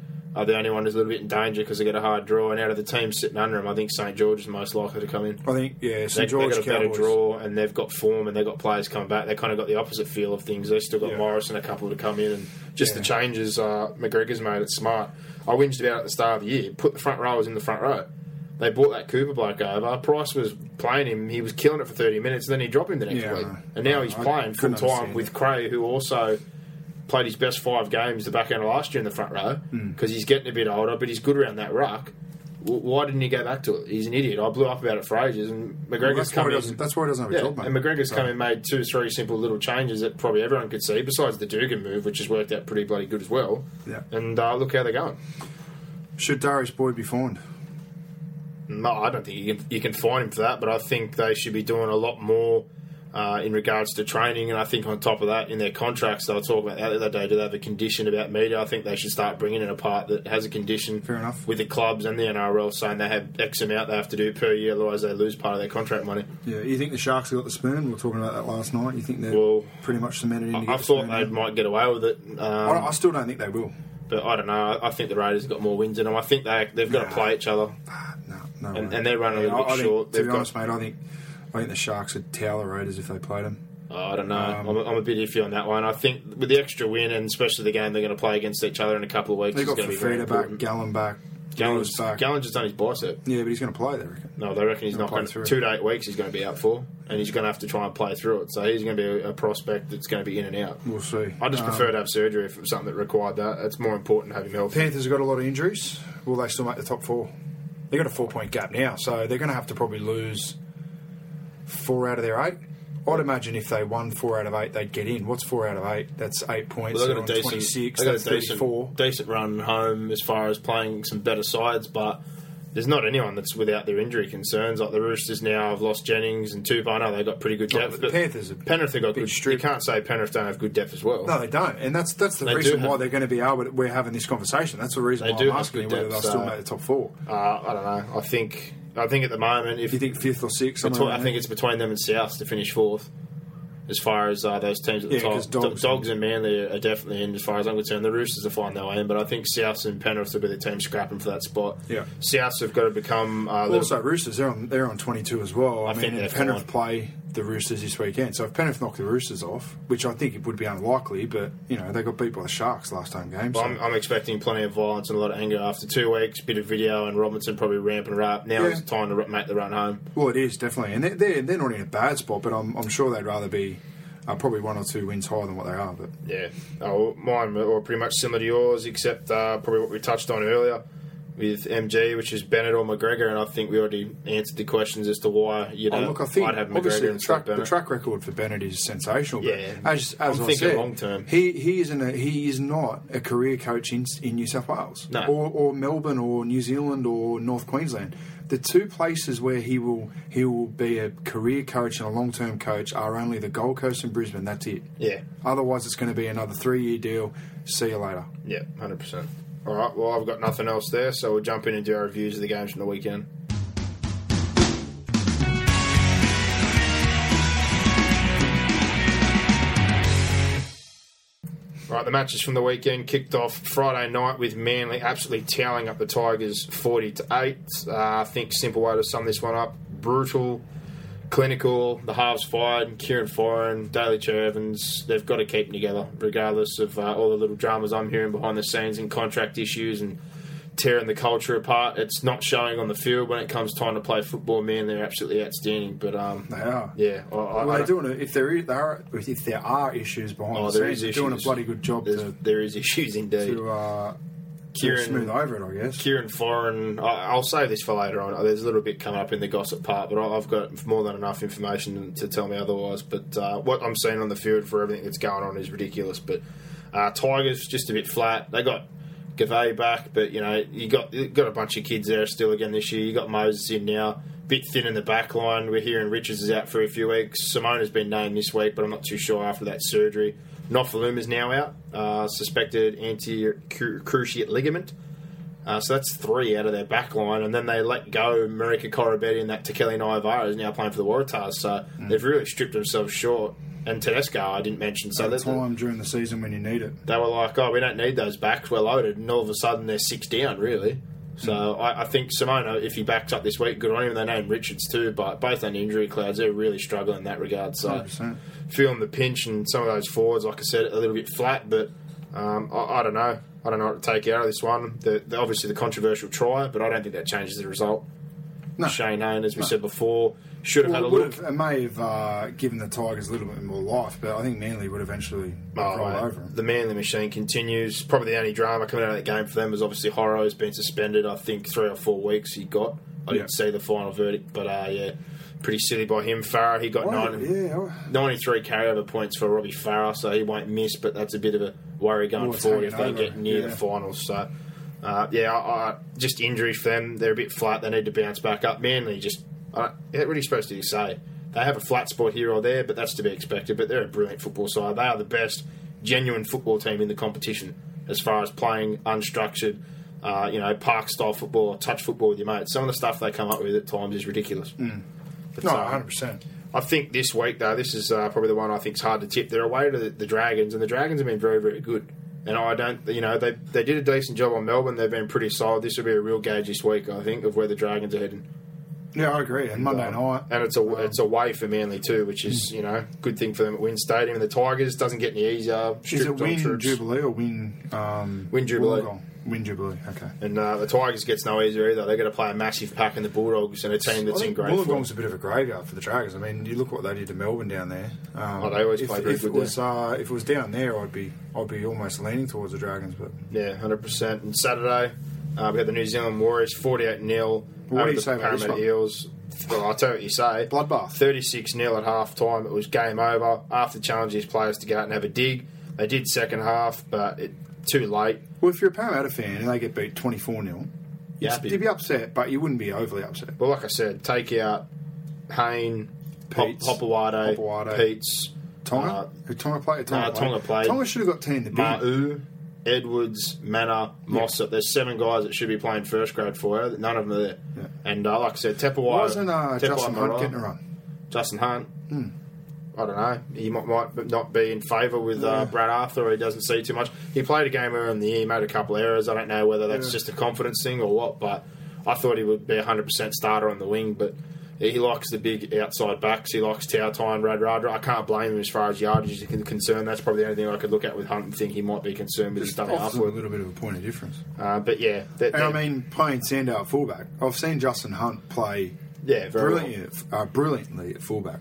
are the only one who's a little bit in danger because they get a hard draw. And out of the teams sitting under them, I think St George is most likely to come in. I think yeah, St George have got a Cowboys. better draw, and they've got form, and they've got players coming back. They kind of got the opposite feel of things. They've still got Yeah. Morris and a couple to come in, and just the changes uh, McGregor's made. It's smart. I whinged about at the start of the year. Put the front rowers in the front row. They bought that Cooper bloke over. Price was playing him. He was killing it for thirty minutes, and then he dropped him the next Yeah, week. And now I- he's I playing full time with. Cray, who also played his best five games the back end of last year in the front row Hmm. because he's getting a bit older, but he's good around that ruck. W- Why didn't he go back to it? He's an idiot. I blew up about it for ages, and McGregor's come in. that's why he doesn't have a Yeah, job, mate. and McGregor's So- come and made two, three simple little changes that probably everyone could see, besides the Dugan move, which has worked out pretty bloody good as well. Yeah. And uh, look how they're going. Should Darius Boyd be fined? No, I don't think you can, you can fine him for that, but I think they should be doing a lot more uh, in regards to training. And I think on top of that, in their contracts, they'll talk about that the other day. Do they have a condition about media? I think they should start bringing in a part that has a condition Fair enough. with the clubs and the NRL saying they have X amount they have to do per year, otherwise they lose part of their contract money. Yeah, you think the Sharks have got the spoon? We were talking about that last night. You think they're Well, pretty much cemented in I, I the thought they now? might get away with it. Um, I, I still don't think they will. But I don't know. I I think the Raiders have got more wins in them. I think they they've got Nah. to play each other. No, no. And- and they're running a little bit I think, short. To They've be got- honest, mate, I think I think the Sharks would towel the Raiders if they played them. Oh, I don't know. Um, I'm, a, I'm a bit iffy on that one. I think with the extra win and especially the game they're going to play against each other in a couple of weeks, They is got going to be very Fifita back. Gallen back, Gallen's, back. Gallen's just done his bicep. Yeah, but he's going to play. They reckon. No, they reckon he's not going to. Two to eight weeks he's going to be out for, and he's going to have to try and play through it. So he's going to be a, a prospect that's going to be in and out. We'll see. I just Um, prefer to have surgery if it was something that required that. It's more important to have him healthy. Panthers have got a lot of injuries. Will they still make the top four? They've got a four point gap now, so they're going to have to probably lose four out of their eight. I'd imagine if they won four out of eight, they'd get in. What's four out of eight? That's eight points. Well, they've got a decent, 26. they've got That's a decent, 34. decent run home as far as playing some better sides, but there's not anyone that's without their injury concerns. Like the Roosters now have lost Jennings and Tupou. I know they've got pretty good Oh, depth. but the Panthers Penrith have got good. You can't say Penrith don't have good depth as well. No, they don't, and that's that's the They reason why have- they're going to be able. To, we're having this conversation. That's the reason They why do I'm asking good whether they'll depth, still make the top four. Uh, I don't know. I think I think at the moment, if you think fifth or sixth? between, I think it's between them and South to finish fourth. As far as uh, those teams at the Yeah, top, Dogs- Do- Dogs and Manly are definitely in. As far as I'm concerned, the Roosters will find their way in, but I think Souths and Penrith will be the team scrapping for that spot. Yeah. Souths have got to become. Uh, little- Also, Roosters they're on they're on twenty two as well. I, I mean, think and Penrith play the Roosters this weekend. So if Penrith knock the Roosters off, which I think it would be unlikely, but you know they got beat by the Sharks last home game. Well, So. I'm, I'm expecting plenty of violence and a lot of anger after two weeks. Bit of video and Robinson probably ramping her up. Now Yeah. it's time to make the run home. well, it is definitely, and they're, they're they're not in a bad spot, but I'm I'm sure they'd rather be uh, probably one or two wins higher than what they are. But Yeah, oh, mine were pretty much similar to yours, except uh, probably what we touched on earlier. with MG, which is Bennett or McGregor, and I think we already answered the questions as to why you know Oh, look, I think I'd have obviously McGregor the track, the track record for Bennett is sensational. Yeah. as, as I'm I thinking said, long term. He he isn't a, he is not a career coach in, in New South Wales No. or, or Melbourne or New Zealand or North Queensland. The two places where he will he will be a career coach and a long term coach are only the Gold Coast and Brisbane. That's it. Yeah, Otherwise, it's going to be another three year deal. See you later. yeah, hundred percent. All right, well, I've got nothing else there, so we'll jump in and do our reviews of the games from the weekend. Right, the matches from the weekend kicked off Friday night with Manly absolutely toweling up the Tigers 40 to 8. Uh, I think simple way to sum this one up brutal, clinical, the halves fired, Kieran Foran, Daly Cherry-Evans, they've got to keep them together, regardless of uh, all the little dramas I'm hearing behind the scenes and contract issues and tearing the culture apart. It's not showing on the field when it comes time to play football. Man, they're absolutely outstanding. But um, They are. yeah, I, I, Well, I they're doing it. If there is, there are, if there are issues behind Oh, the scenes, they're doing a bloody good job to, there is issues indeed. to uh, Kieran- smooth over it. I guess. Kieran Foran, I- I'll save this for later on. There's a little bit coming up in the gossip part, but I've got more than enough information to tell me otherwise. But uh, what I'm seeing on the field for everything that's going on is ridiculous. But uh, Tigers just a bit flat. They got Gavay back, but you know you got you got a bunch of kids there still again this year. You got Moses in now, bit thin in the back line. We're hearing Richards is out for a few weeks. Simona has been named this week, but I'm not too sure after that surgery. Nofoaluma is now out, uh, suspected anti-cruciate ligament. Uh, so that's three out of their back line, and then they let go Marika Koroibete and that Taqele Naiyaravoro is now playing for the Waratahs. So they've really stripped themselves short. And Tedesco, I didn't mention. So the that, time during the season when you need it. they were like, "Oh, we don't need those backs. We're loaded." And all of a sudden, they're six down, really. So I, I think Simona, if he backs up this week, good on him. They named Richards too, but both on injury clouds, they're really struggling in that regard. So 100%. feeling the pinch, and some of those forwards, like I said, a little bit flat. But um, I, I don't know. I don't know what to take out of this one. The, the, obviously, the controversial try, but I don't think that changes the result. No. Shane Owen, as we said before, should have Well, had a look. have, it may have uh, given the Tigers a little bit more life, but I think Manly would eventually Oh, roll mate, over. The Manly machine continues. Probably the only drama coming out of that game for them was obviously Horro has been suspended. I think three or four weeks he got. I Yeah. didn't see the final verdict, but uh, yeah, pretty silly by him. Farah he got nine, yeah, 93 carryover points for Robbie Farah, so he won't miss. But that's a bit of a worry going forward if they over, get near yeah. the finals. So. Uh, yeah, I, I, just injury for them. They're a bit flat. They need to bounce back up. Manly just, what are you supposed to say? They have a flat spot here or there, but that's to be expected. But they're a brilliant football side. They are the best genuine football team in the competition as far as playing unstructured, uh, you know, park style football or touch football with your mates. Some of the stuff they come up with at times is ridiculous. But, No, um, 100%. I think this week, though, this is uh, probably the one I think is hard to tip. They're away to the, the Dragons, and the Dragons have been very, very good. And I don't, you know, they they did a decent job on Melbourne. They've been pretty solid. This will be a real gauge this week, I think, of where the Dragons are heading. Yeah, I agree. And Monday Um, night. and it's a it's away for Manly too, which is you know good thing for them at Win Stadium. And the Tigers doesn't get any easier. Is it win. Jubilee or win. Um, Win Jubilee. Wollongong? Win Jubilee, okay. And uh, the Tigers gets no easier either. They're going to play a massive pack in the Bulldogs and a team that's in great form. Wollongong's a bit of a graveyard for the Dragons. I mean, you look what they did to Melbourne down there. Um, Oh, they always if, play very if good it was uh, if it was down there, I'd be I'd be almost leaning towards the Dragons. But Yeah, hundred percent. And Saturday, uh, we had the New Zealand Warriors forty-eight 0 What do you say about Parramatta? Eels. Well, I'll tell you what you say. Bloodbath. Thirty-six 0 at half time. It was game over. After challenging his players to go out and have a dig, they did second half, but it, too late. well, if you're a Parramatta fan and they get beat twenty four 0 Yeah. you'd be upset, but you wouldn't be overly upset. Well, like I said, take out Hayne, Hop, Peats. Hopoate, Hopoate. Peats, Tonga, uh, who Tonga played? Tonga, nah, Tonga played. Tonga should have got ten in the bin. Ma'u, Edwards, Mannah, Mossop. There's seven guys that should be playing first grade for you. None of them are there. Yeah. And uh, like I said, Tepawai. Wasn't uh, Tepawai Justin Hunt getting a run? Justin Hunt. I don't know. He might, might not be in favour with uh, Brad Arthur, or he doesn't see too much. He played a game earlier in the year, he made a couple of errors. I don't know whether that's Yeah. just a confidence thing or what, but I thought he would be a 100% starter on the wing. But he likes the big outside backs. He likes Toutai and Radradra. I can't blame him as far as yardage is concerned. That's probably the only thing I could look at with Hunt and think he might be concerned with stuff offers a little bit of a point of difference. Uh, but yeah, that, And I mean, playing Sandow at fullback, I've seen Justin Hunt play yeah, very well. brilliantly, uh, brilliantly at fullback.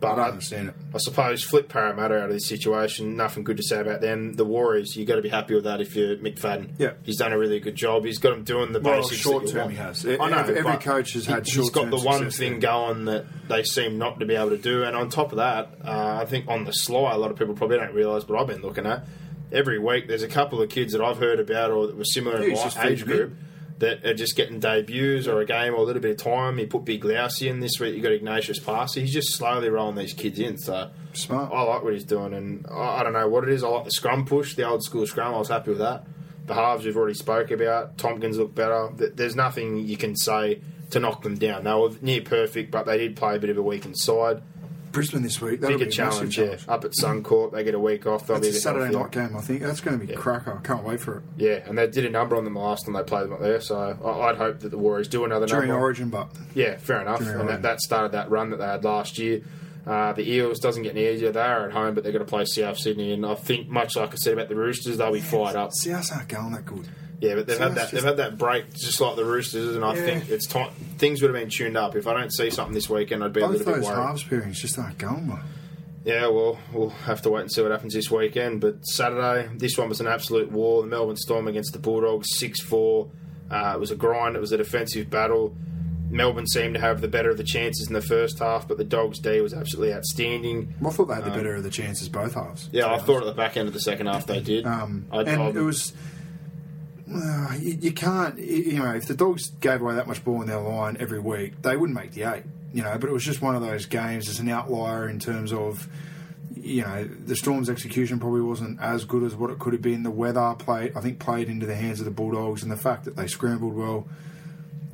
But I understand it. I suppose flip Parramatta out of this situation. Nothing good to say about them. The Warriors, you've got to be happy with that if you're McFadden. Yeah. he's done a really good job. He's got them doing the Well, basics. short term he has. I know Every- every coach has had he- He's got the one thing going that they seem not to be able to do. And on top of that, uh, I think on the sly, a lot of people probably don't realise, but I've been looking at every week. There's a couple of kids that I've heard about or that were similar Yeah, in my age group that are just getting debuts or a game or a little bit of time. He put Big Lousi in this week. You got Ignatius Parsi. He's just slowly rolling these kids in. So Smart. I like what he's doing, and I, I don't know what it is. I like the scrum push, the old school scrum. I was happy with that. The halves we've already spoke about. Tomkins look better. There's nothing you can say to knock them down. They were near perfect, but they did play a bit of a weakened side. Brisbane this week. That'll Bigger be a challenge, yeah. Up at Suncorp, they get a week off. They'll That's a be bit Saturday night game, I think. That's going to be Yeah. cracker. I can't wait for it. Yeah, and they did a number on them the last time they played them up there. So I, I'd hope that the Warriors do another During number. Origin, but Yeah, fair enough. During And that, that started that run that they had last year. Uh, the Eels doesn't get any easier. They are at home, but they're going to play South Sydney, and I think much like I said about the Roosters, they'll be fired up. Souths aren't going that good. Yeah, but they've had that they've had that break just like the Roosters, and I Yeah. think it's time things would have been tuned up. If I don't see something this weekend, I'd be a little bit those worried. halves pairings just aren't going well. Yeah, well, we'll have to wait and see what happens this weekend. But Saturday, this one was an absolute war. The Melbourne Storm against the Bulldogs, 6 4. Uh, it was a grind, it was a defensive battle. Melbourne seemed to have the better of the chances in the first half, but the Dogs' D was absolutely outstanding. I thought they had the better of the chances both halves. Um, Yeah, I be thought at the back end of the second half they did. Um, I, and I- it was. Well, you, you can't, you know, if the Dogs gave away that much ball in their line every week, they wouldn't make the eight, you know. But it was just one of those games. It's an outlier in terms of, you know, the Storm's execution probably wasn't as good as what it could have been. The weather played, I think, played into the hands of the Bulldogs, and the fact that they scrambled well,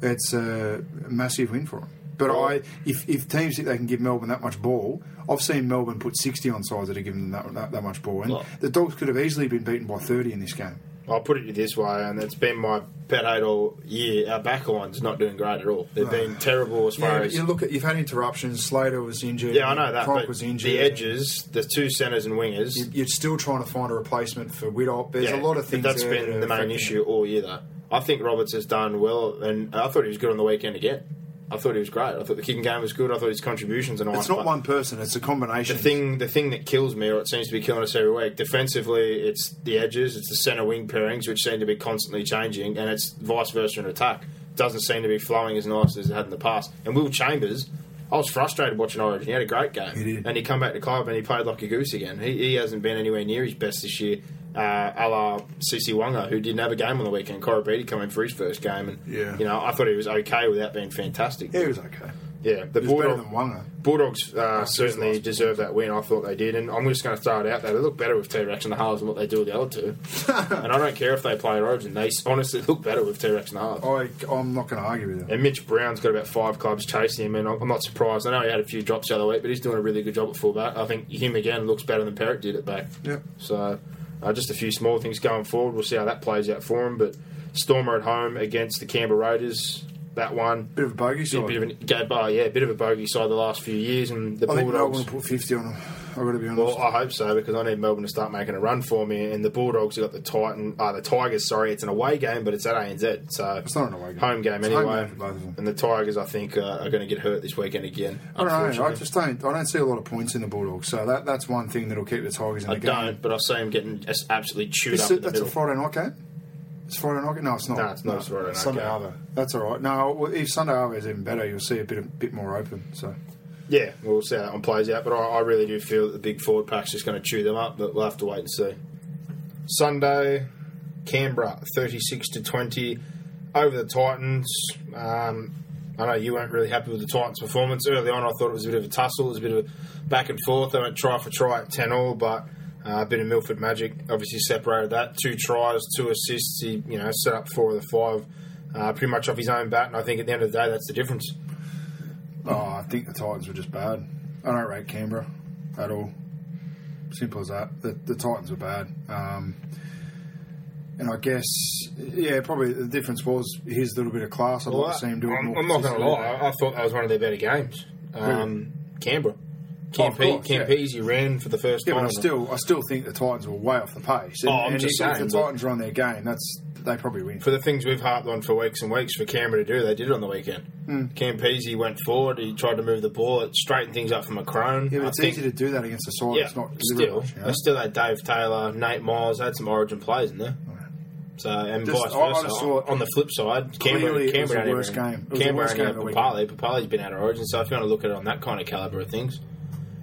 it's a massive win for them. But Well- I, if, if teams think they can give Melbourne that much ball, I've seen Melbourne put 60 on sides that are giving them that, that, that much ball. And Well- the Dogs could have easily been beaten by 30 in this game. I'll put it this way, and it's been my pet hate all year. Our backline's not doing great at all. They've been terrible as far Yeah, as you look at you've had interruptions. Slater was injured. Yeah, I know that. Cronk but was injured. the edges, the two centres and wingers. You- You're still trying to find a replacement for Widdop. There's yeah, a lot of but things. That's been that the main affecting issue all year, though. I think Roberts has done well, and I thought he was good on the weekend again. I thought he was great. I thought the kicking game was good. I thought his contributions and nice. It's not one person. It's a combination. The thing, the thing that kills me, or it seems to be killing us every week, defensively, it's the edges, it's the centre wing pairings, which seem to be constantly changing, and it's vice versa in attack. Doesn't seem to be flowing as nice as it had in the past. And Will Chambers, I was frustrated watching Origin. He had a great game, He and he come back to club and he played like a goose again. He, he hasn't been anywhere near his best this year. Uh, a la CC Wonga, who didn't have a game on the weekend. Beatty coming for his first game, and Yeah. you know I thought he was okay without being fantastic. Yeah, he was okay. Yeah, the Bulldog-. Bulldogs uh, certainly deserve that win. I thought they did, and I'm just going to throw it out there. They look better with T-Rex and the halves than what they do with the other two. and I don't care if they play Origin; they honestly look better with T-Rex and the halves. I, I'm not going to argue with that. And Mitch Brown's got about five clubs chasing him, and I'm I'm not surprised. I know he had a few drops the other week, but he's doing a really good job at fullback. I think him again looks better than Perrett did at back. Yep. So, uh, just a few small things going forward. We'll see how that plays out for him. But Stormer at home against the Canberra Raiders. That one, Bit of a bogey side. bit of an, go- oh, yeah, a bit of a bogey side the last few years, and the I think Melbourne Bulldogs. will put 50 on them. I've got to be honest. Well, I hope so because I need Melbourne to start making a run for me. And the Bulldogs have got the Titan, uh, the Tigers. Sorry, it's an away game, but it's at ANZ, so It's not an away game. Home game It's a home anyway. game for both of them. And the Tigers, I think, uh, are going to get hurt this weekend again. I don't know. I just don't. I don't see a lot of points in the Bulldogs. So that that's one thing that'll keep the Tigers in I the game. I don't, but I see them getting absolutely chewed Is up the that's a middle. Friday night game. It's Friday night. No, it's not. No, it's not a Friday night Sunday game. Arvo. That's all right. No, well, if Sunday Arvo is even better, you'll see a bit of, bit more open. So Yeah, we'll see how that one plays out. But I, I really do feel that the big forward pack's just going to chew them up. But we'll have to wait and see. Sunday, Canberra, thirty-six to twenty over the Titans. Um, I know you weren't really happy with the Titans' performance early on. I thought it was a bit of a tussle, it was a bit of a back and forth. They went try for try at ten all, but uh, a bit of Milford magic obviously separated that. Two tries, two assists. He you know set up four of the five. Uh, pretty much off his own bat, and I think at the end of the day, that's the difference. Oh, I think the Titans were just bad. I don't rate Canberra at all. Simple as that. The, the Titans were bad. Um, and I guess, yeah, probably the difference was his little bit of class. I'd Well, like to see him do it I'm, more I'm not going to lie. I, I thought that was one of their better games. Um, Canberra. Oh, of Campe- course, yeah. Campese ran for the first Yeah, time. but I still, I still think the Titans were way off the pace. And, Oh, I'm and just if, if the Titans are on their game, that's they probably win. for the things we've harped on for weeks and weeks for Canberra to do, they did it on the weekend. Hmm. Campese went forward, he tried to move the ball, it straightened things up for Macron. yeah, but I it's think- easy to do that against a side yeah, that's not still, deliberate. You know? they still had Dave Taylor, Nate Myles, they had some Origin players in there. So and Just- vice I- I versa. just on the flip side, Clearly Canberra, was Canberra the worst game. It was the worst game of the Papalii. Papalii's been out of Origin, so if you want to look at it on that kind of caliber of things,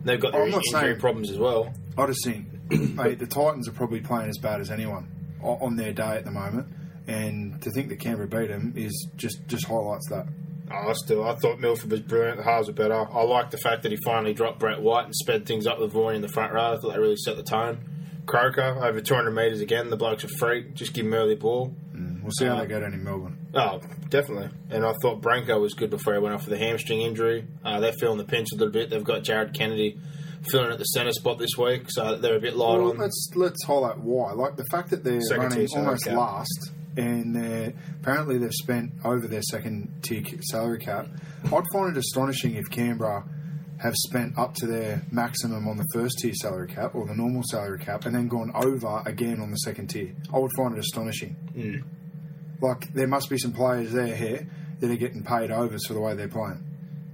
they've got their I'm not injury saying- problems as well. I just think, mate, the Titans are probably playing as bad as anyone o- on their day at the moment, and to think that Canberra beat them is just just highlights that. Oh, I still, I thought Milford was brilliant. The halves were better. I like the fact that he finally dropped Brett White and sped things up with Voy in the front row. I thought they really set the tone. Croker over 200 metres again. The bloke's a freak. Just give him early ball. We'll see how they go down in Melbourne. Oh, definitely. And I thought Brenko was good before he went off with a hamstring injury. Uh, they're feeling the pinch a little bit. They've got Jared Kennedy filling at the centre spot this week, so they're a bit light Well, on. let's let's highlight why. Like the fact that they're Second running almost cap. last, and they're, apparently they've spent over their second tier salary cap. I'd find it astonishing if Canberra have spent up to their maximum on the first tier salary cap or the normal salary cap, and then gone over again on the second tier. I would find it astonishing. Hmm. Like there must be some players there here that are getting paid overs for the way they're playing.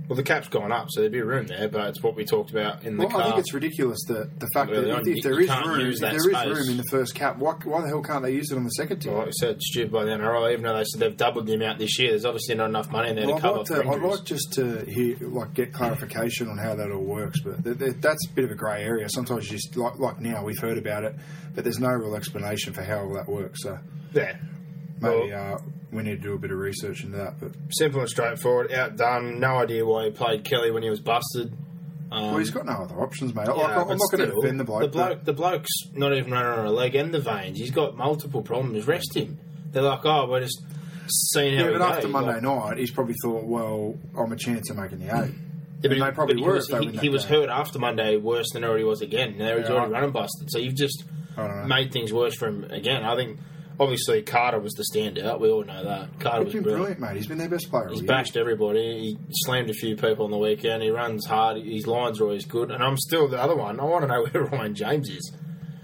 well, the cap's gone up, so there'd be room there, but it's what we talked about in the Well, car. I think it's ridiculous that the fact that if, if there is room, if there is space. room in the first cap, why, why the hell can't they use it on the second tier? Well, like I said, stupid by the NRL, even though they said they've doubled the amount this year, there's obviously not enough money in there Well, to I'd cover like, to, I'd like just to hear, like, get clarification on how that all works. But th- th- that's a bit of a grey area. Sometimes you just like, like now we've heard about it, but there's no real explanation for how all that works. So yeah. Maybe Well- uh, we need to do a bit of research into that. But Simple and straightforward, outdone. No idea why he played Kelly when he was busted. Um, well, he's got no other options, mate. Like, yeah, I'm not going to defend the bloke. The bloke, the bloke's not even running on a leg and the veins. He's got multiple problems. Rest him. They're like, oh, we're just seeing how yeah, he but after goes. Monday Like- night, he's probably thought, well, I'm a chance of making the eight. Yeah, and but he, they probably but he were was, if they he, he was hurt after Monday worse than already was again. Now he's Yeah, already I- running busted. So you've just I made things worse for him again. I think obviously Carter was the standout. We all know that. Carter He's was been brilliant. mate. He's been their best player. He's bashed everybody. He slammed a few people on the weekend. He runs hard. His lines are always good. And I'm still the other one. I want to know where Ryan James is.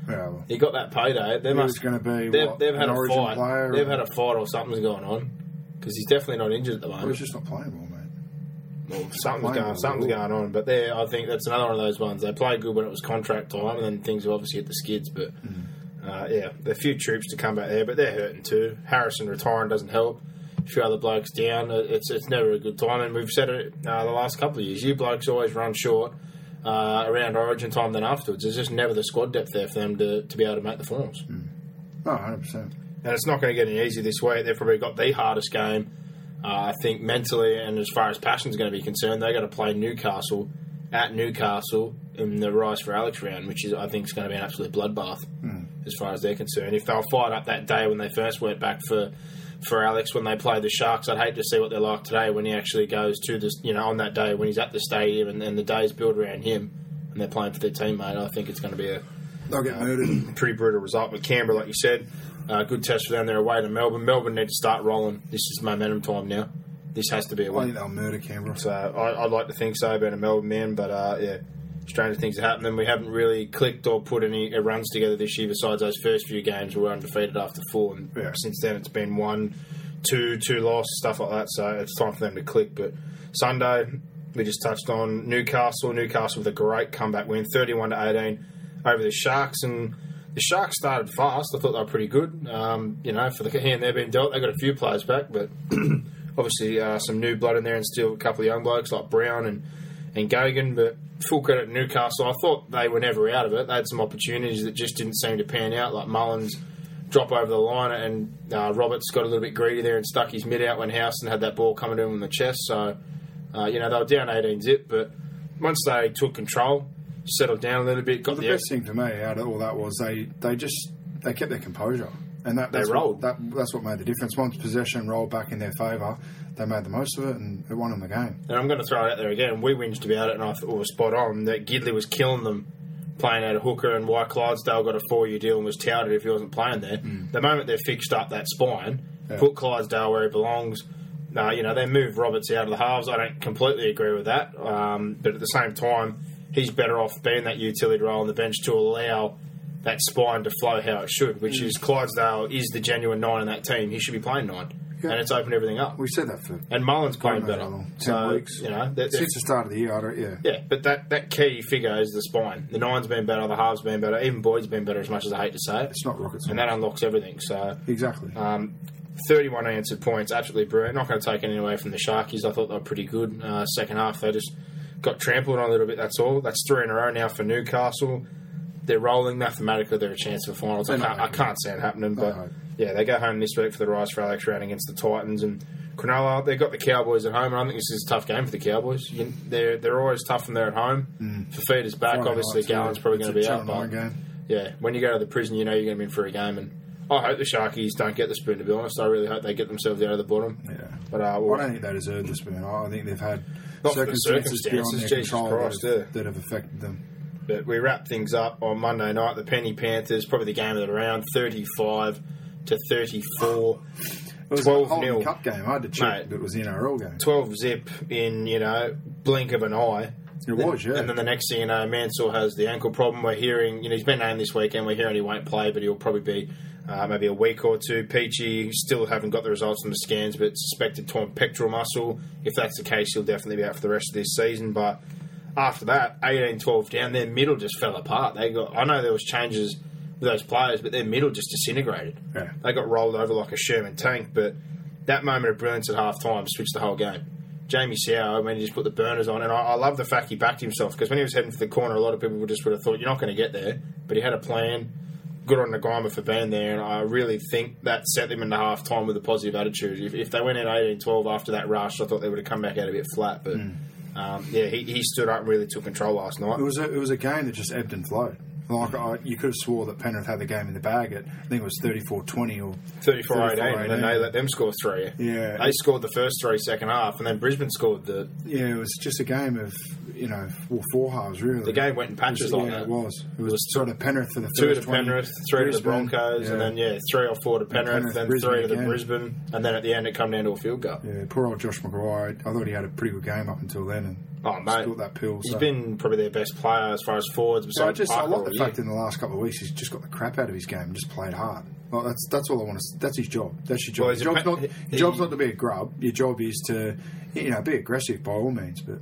Yeah, well, He got that payday. They He must gonna be, They've, what, they've had a fight. player They've or- had a fight or something's going on because he's definitely not injured at the well, moment. he's just not playing well, mate. Well, something's going, well something's going on. But there, I think that's another one of those ones. They played good when it was contract time, and then things have obviously hit the skids. But Mm. Uh, yeah, there are a few troops to come back there, but they're hurting too. Harrison retiring doesn't help. A few other blokes down. It's it's never a good time, and we've said it uh, the last couple of years. You blokes always run short uh, around Origin time than afterwards. There's just never the squad depth there for them to, to be able to make the forms. Oh, 100%. And it's not going to get any easier this week. They've probably got the hardest game, uh, I think, mentally and as far as passion's going to be concerned. They've got to play Newcastle at Newcastle in the Rise for Alex round, which is I think is going to be an absolute bloodbath as far as they're concerned. If they'll fight up that day when they first went back for for Alex when they played the Sharks, I'd hate to see what they're like today when he actually goes to this, you know, on that day when he's at the stadium and, and the day's built around him and they're playing for their teammate. I think it's going to be a They'll get murdered. pretty brutal result with Canberra, like you said. Uh, good test for them. They're away to Melbourne. Melbourne need to start rolling. This is momentum time now. This has to be a I win. think they'll murder Canberra. So I, I'd like to think so, being a Melbourne man, but uh, yeah, stranger things have happened. And we haven't really clicked or put any runs together this year besides those first few games. We were undefeated after four, and Yeah. since then it's been one, two, two losses, stuff like that. So it's time for them to click. But Sunday, we just touched on Newcastle. Newcastle with a great comeback win, 31 to 18 over the Sharks. And the Sharks started fast. I thought they were pretty good. Um, you know, for the hand they've been dealt, they got a few players back, but obviously uh, some new blood in there and still a couple of young blokes like Brown and, and Gagan. But full credit to Newcastle. I thought they were never out of it. They had some opportunities that just didn't seem to pan out, like Mullen's drop over the line and uh, Roberts got a little bit greedy there and stuck his mid out when Houston had that ball coming to him in the chest. So, uh, you know, they were down 18 zip, but once they took control, settled down a little bit, got Well, the the, best thing for me out of all that was they, they just they kept their composure, and that They that's rolled. What, that, that's what made the difference. Once possession rolled back in their favour, they made the most of it and it won them the game. And I'm going to throw it out there again. We whinged about it, and I thought we were spot on that Gidley was killing them playing out of hooker, and why Clydsdale got a four year deal and was touted if he wasn't playing there. The moment they've fixed up that spine, Yeah. put Clydsdale where he belongs. Uh, you know, they moved Roberts out of the halves. I don't completely agree with that, um, but at the same time, he's better off being that utility role on the bench to allow that spine to flow how it should, which is Clydsdale is the genuine nine in that team. He should be playing nine, Yeah. and it's opened everything up. We said that for And Mullen's playing better. long. ten So, weeks. you know, they're- since the start of the year. I don't, yeah. yeah, but that, that key figure is the spine. The nine's been better, the halves been better, even Boyd's been better. As much as I hate to say it, It's not rocket science, and that unlocks everything. So Exactly. um, 31 answered points, absolutely brilliant. Not going to take anything away from the Sharkies. I thought they were pretty good. Uh, second half, they just got trampled on a little bit. That's all. That's three in a row now for Newcastle. They're rolling mathematically. They're a chance for finals. I can't, I can't see it happening, but. Yeah, they go home this week for the Rise for Alex round against the Titans and Cronulla. They've got the Cowboys at home, and I think this is a tough game for the Cowboys. You, they're they're always tough when they're at home. Fifita's back. Friday Obviously, too. Probably going to be out. But game. yeah, when you go to the prison, you know you're going to be in for a game. And I hope the Sharkies don't get the spoon. To be honest, I really hope they get themselves out of the bottom. Yeah. But uh, I don't think they deserve the spoon. I I think they've had Not for the circumstances circumstances, control that, have, yeah. that have affected them. But we wrap things up on Monday night. The Penny Panthers, probably the game of the round, 35 to 34. It was 12 a Holden nil. Cup game. I had to check Mate. that it was the NRL game. 12 zip in, you know, blink of an eye. It was, yeah. And then the next thing you know, Mansour has the ankle problem. We're hearing, you know, he's been named this weekend. We're hearing he won't play, but he'll probably be uh, maybe a week or two. Peachy still haven't got the results from the scans, but suspected torn pectoral muscle. If that's the case, he'll definitely be out for the rest of this season. But after that, 18 12 down, their middle just fell apart. They got, I know there was changes those players, but their middle just disintegrated. Yeah. They got rolled over like a Sherman tank, but that moment of brilliance at half time switched the whole game. Jamie Sow, when he just put the burners on, and I, I love the fact he backed himself because when he was heading for the corner, a lot of people would just would have thought you're not going to get there, but he had a plan. Good on the Grimer for being there, and I really think that set them into half time with a positive attitude. If, if they went in 18 12 after that rush, I thought they would have come back out a bit flat, but um, yeah, he, he stood up and really took control last night. It was a, it was a game that just ebbed and flowed. Like I, you could have swore that Penrith had the game in the bag at I think it was 34-20 or 34 18, and then they let them score three. Yeah. They scored the first three second half, and then Brisbane scored the. Yeah, it was just a game of you know well, four halves really. The game went in patches was- like yeah, that. It was. It was, was sort of Penrith for the Two to 20, Penrith, three to the Broncos, yeah. and then yeah, three or four to Penrith, Penrith, then Brisbane three to the again. Brisbane, and then at the end it come down to a field goal. Yeah, poor old Josh McGuire. I thought he had a pretty good game up until then, and Oh mate, spilt that pill. he's so. been probably their best player as far as forwards So I just I like the year. fact in the last couple of weeks he's just got the crap out of his game and just played hard. Like that's that's all I want to. That's his job. That's your job. Well, your job's, pa- not, your job's not to be a grub. Your job is to you know be aggressive by all means, but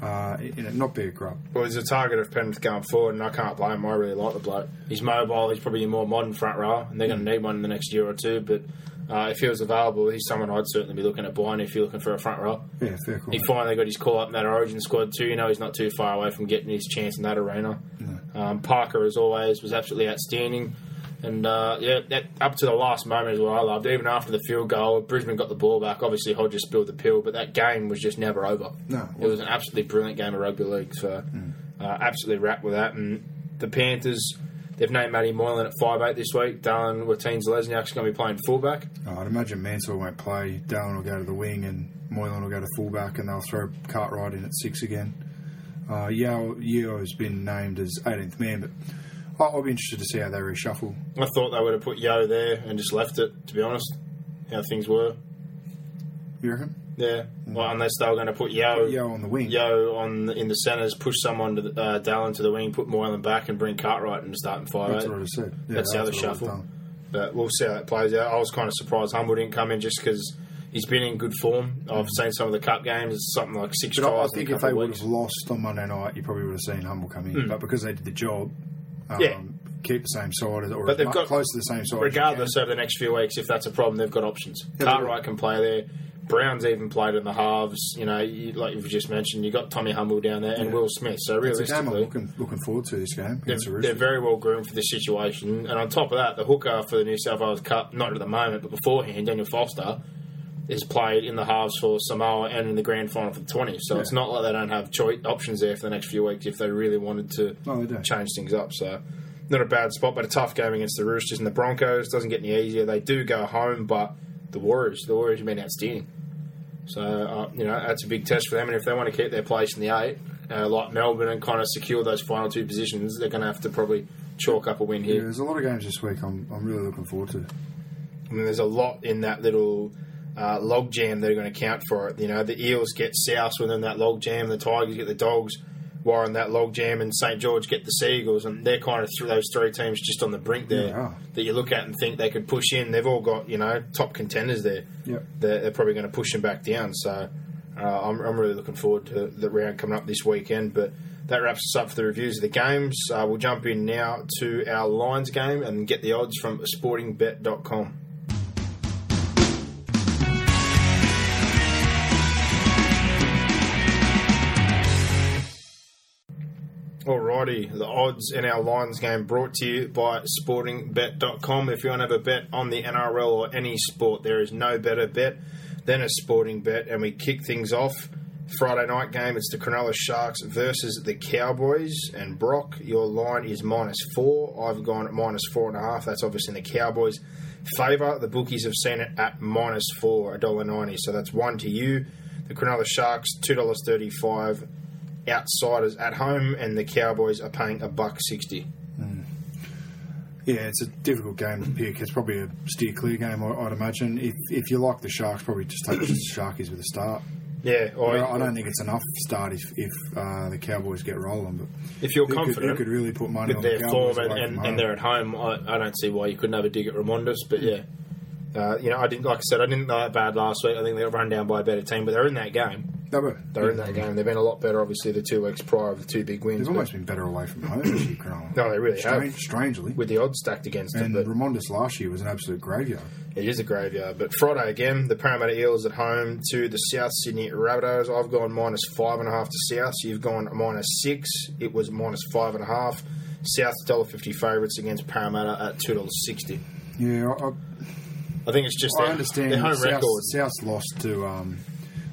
uh, you know not be a grub. Well, he's a target of Penrith going forward, and I can't blame him. I really like the bloke. He's mobile. He's probably a more modern front row, and they're going to need one in the next year or two. But uh, if he was available, he's someone I'd certainly be looking at buying if you're looking for a front row. Yeah, fair call. He finally got his call up in that Origin squad too. You know, he's not too far away from getting his chance in that arena. Um, Parker, as always, was absolutely outstanding. And uh, yeah, that, up to the last moment is what I loved. Even after the field goal, Brisbane got the ball back. Obviously, Hodges spilled the pill, but that game was just never over. No, it it was an absolutely brilliant game of rugby league. So, uh, absolutely wrapped with that. And the Panthers, they've named Matty Moylan at five eight this week. Dallin Watene-Zelezniak's going to be playing fullback. Oh, I'd imagine Mansour won't play. Dallin will go to the wing, and Moylan will go to fullback, and they'll throw Cartwright in at six again. Uh, Yeo, Yeo has been named as 18th man, but I'll, be interested to see how they reshuffle. I thought they would have put Yeo there and just left it. To be honest, how things were. You reckon? Yeah, mm. well, unless they were going to put Yo, Yeo on the wing. Yeo on the, in the centres, push someone to the, uh, Dallin to the wing, put Moylan back, and bring Cartwright and start in five That's eight. what I said. Yeah, That's the other shuffle. But we'll see how that plays out. I was kind of surprised Humble didn't come in just because he's been in good form. I've mm. seen some of the cup games. It's something like six But I, I think if they would have lost on Monday night, you probably would have seen Humble come in. Mm. But because they did the job, um, Yeah. keep the same side or But they've got- close to the same side. regardless over the next few weeks, if that's a problem, they've got options. Yeah, Cartwright can play there. Brown's even played in the halves. You know, you, like you've just mentioned, you got Tommy Humble down there and Yeah. Will Smith. So it's a game I'm realistically, looking, looking forward to this game they're, they're very well groomed for this situation. And on top of that, the hooker for the New South Wales Cup, not at the moment, but beforehand, Daniel Foster, is played in the halves for Samoa and in the grand final for the 20. So Yeah. it's not like they don't have choice options there for the next few weeks if they really wanted to No, change things up. So not a bad spot, but a tough game against the Roosters and the Broncos. Doesn't get any easier. They do go home, but the Warriors, the Warriors have been outstanding. So uh, you know that's a big test for them, and if they want to keep their place in the eight, uh, like Melbourne, and kind of secure those final two positions, they're going to have to probably chalk up a win Yeah, here. there's a lot of games this week I'm, I'm really looking forward to. I mean, there's a lot in that little uh, log jam that are going to count for it. You know, the Eels get South within that log jam, the Tigers get the Dogs. Warren that logjam, and St George get the Seagulls, and they're kind of th- those three teams just on the brink there Yeah. that you look at and think they could push in. They've all got you know top contenders there. Yep. They're, they're probably going to push them back down. So uh, I'm, I'm really looking forward to the round coming up this weekend. But that wraps us up for the reviews of the games. Uh, we'll jump in now to our Lions game and get the odds from sportingbet.com. Alrighty, the odds in our Lions game brought to you by sportingbet.com. If you want to have a bet on the NRL or any sport, there is no better bet than a sporting bet. And we kick things off. Friday night game, it's the Cronulla Sharks versus the Cowboys. And Brock, your line is minus four. I've gone at minus four and a half. That's obviously in the Cowboys' favour. The bookies have seen it at minus four, $1.90. So that's one to you. The Cronulla Sharks, $2.35 outsiders at home, and the Cowboys are paying a buck sixty. Yeah, it's a difficult game to pick. It's probably a steer clear game, I- I'd imagine. If if you like the Sharks, probably just take the Sharkies with a start. Yeah, I, or I don't think it's enough start if, if uh, the Cowboys get rolling. But if you're could, confident who could really put money on their the Cowboys form and, and, and they're at home, I, I don't see why you couldn't have a dig at Remondis. But yeah, uh, you know, I didn't like I said, I didn't know that bad last week. I think they got run down by a better team, but they're in that game. They were. They're in that game. They've been a lot better, obviously, the two weeks prior of the two big wins. They've almost been better away from home this year, Cronulla. No, they really Strange, have. Strangely. with the odds stacked against and them, but Remondis last year was an absolute graveyard. It is a graveyard. But Friday again, the Parramatta Eels at home to the South Sydney Rabbitohs. I've gone minus five and a half to South. You've gone minus six. It was minus five and a half. South dollar fifty favourites against Parramatta at two dollars sixty. Yeah, I, I think it's just I their, understand. their home South, record. South's lost to um,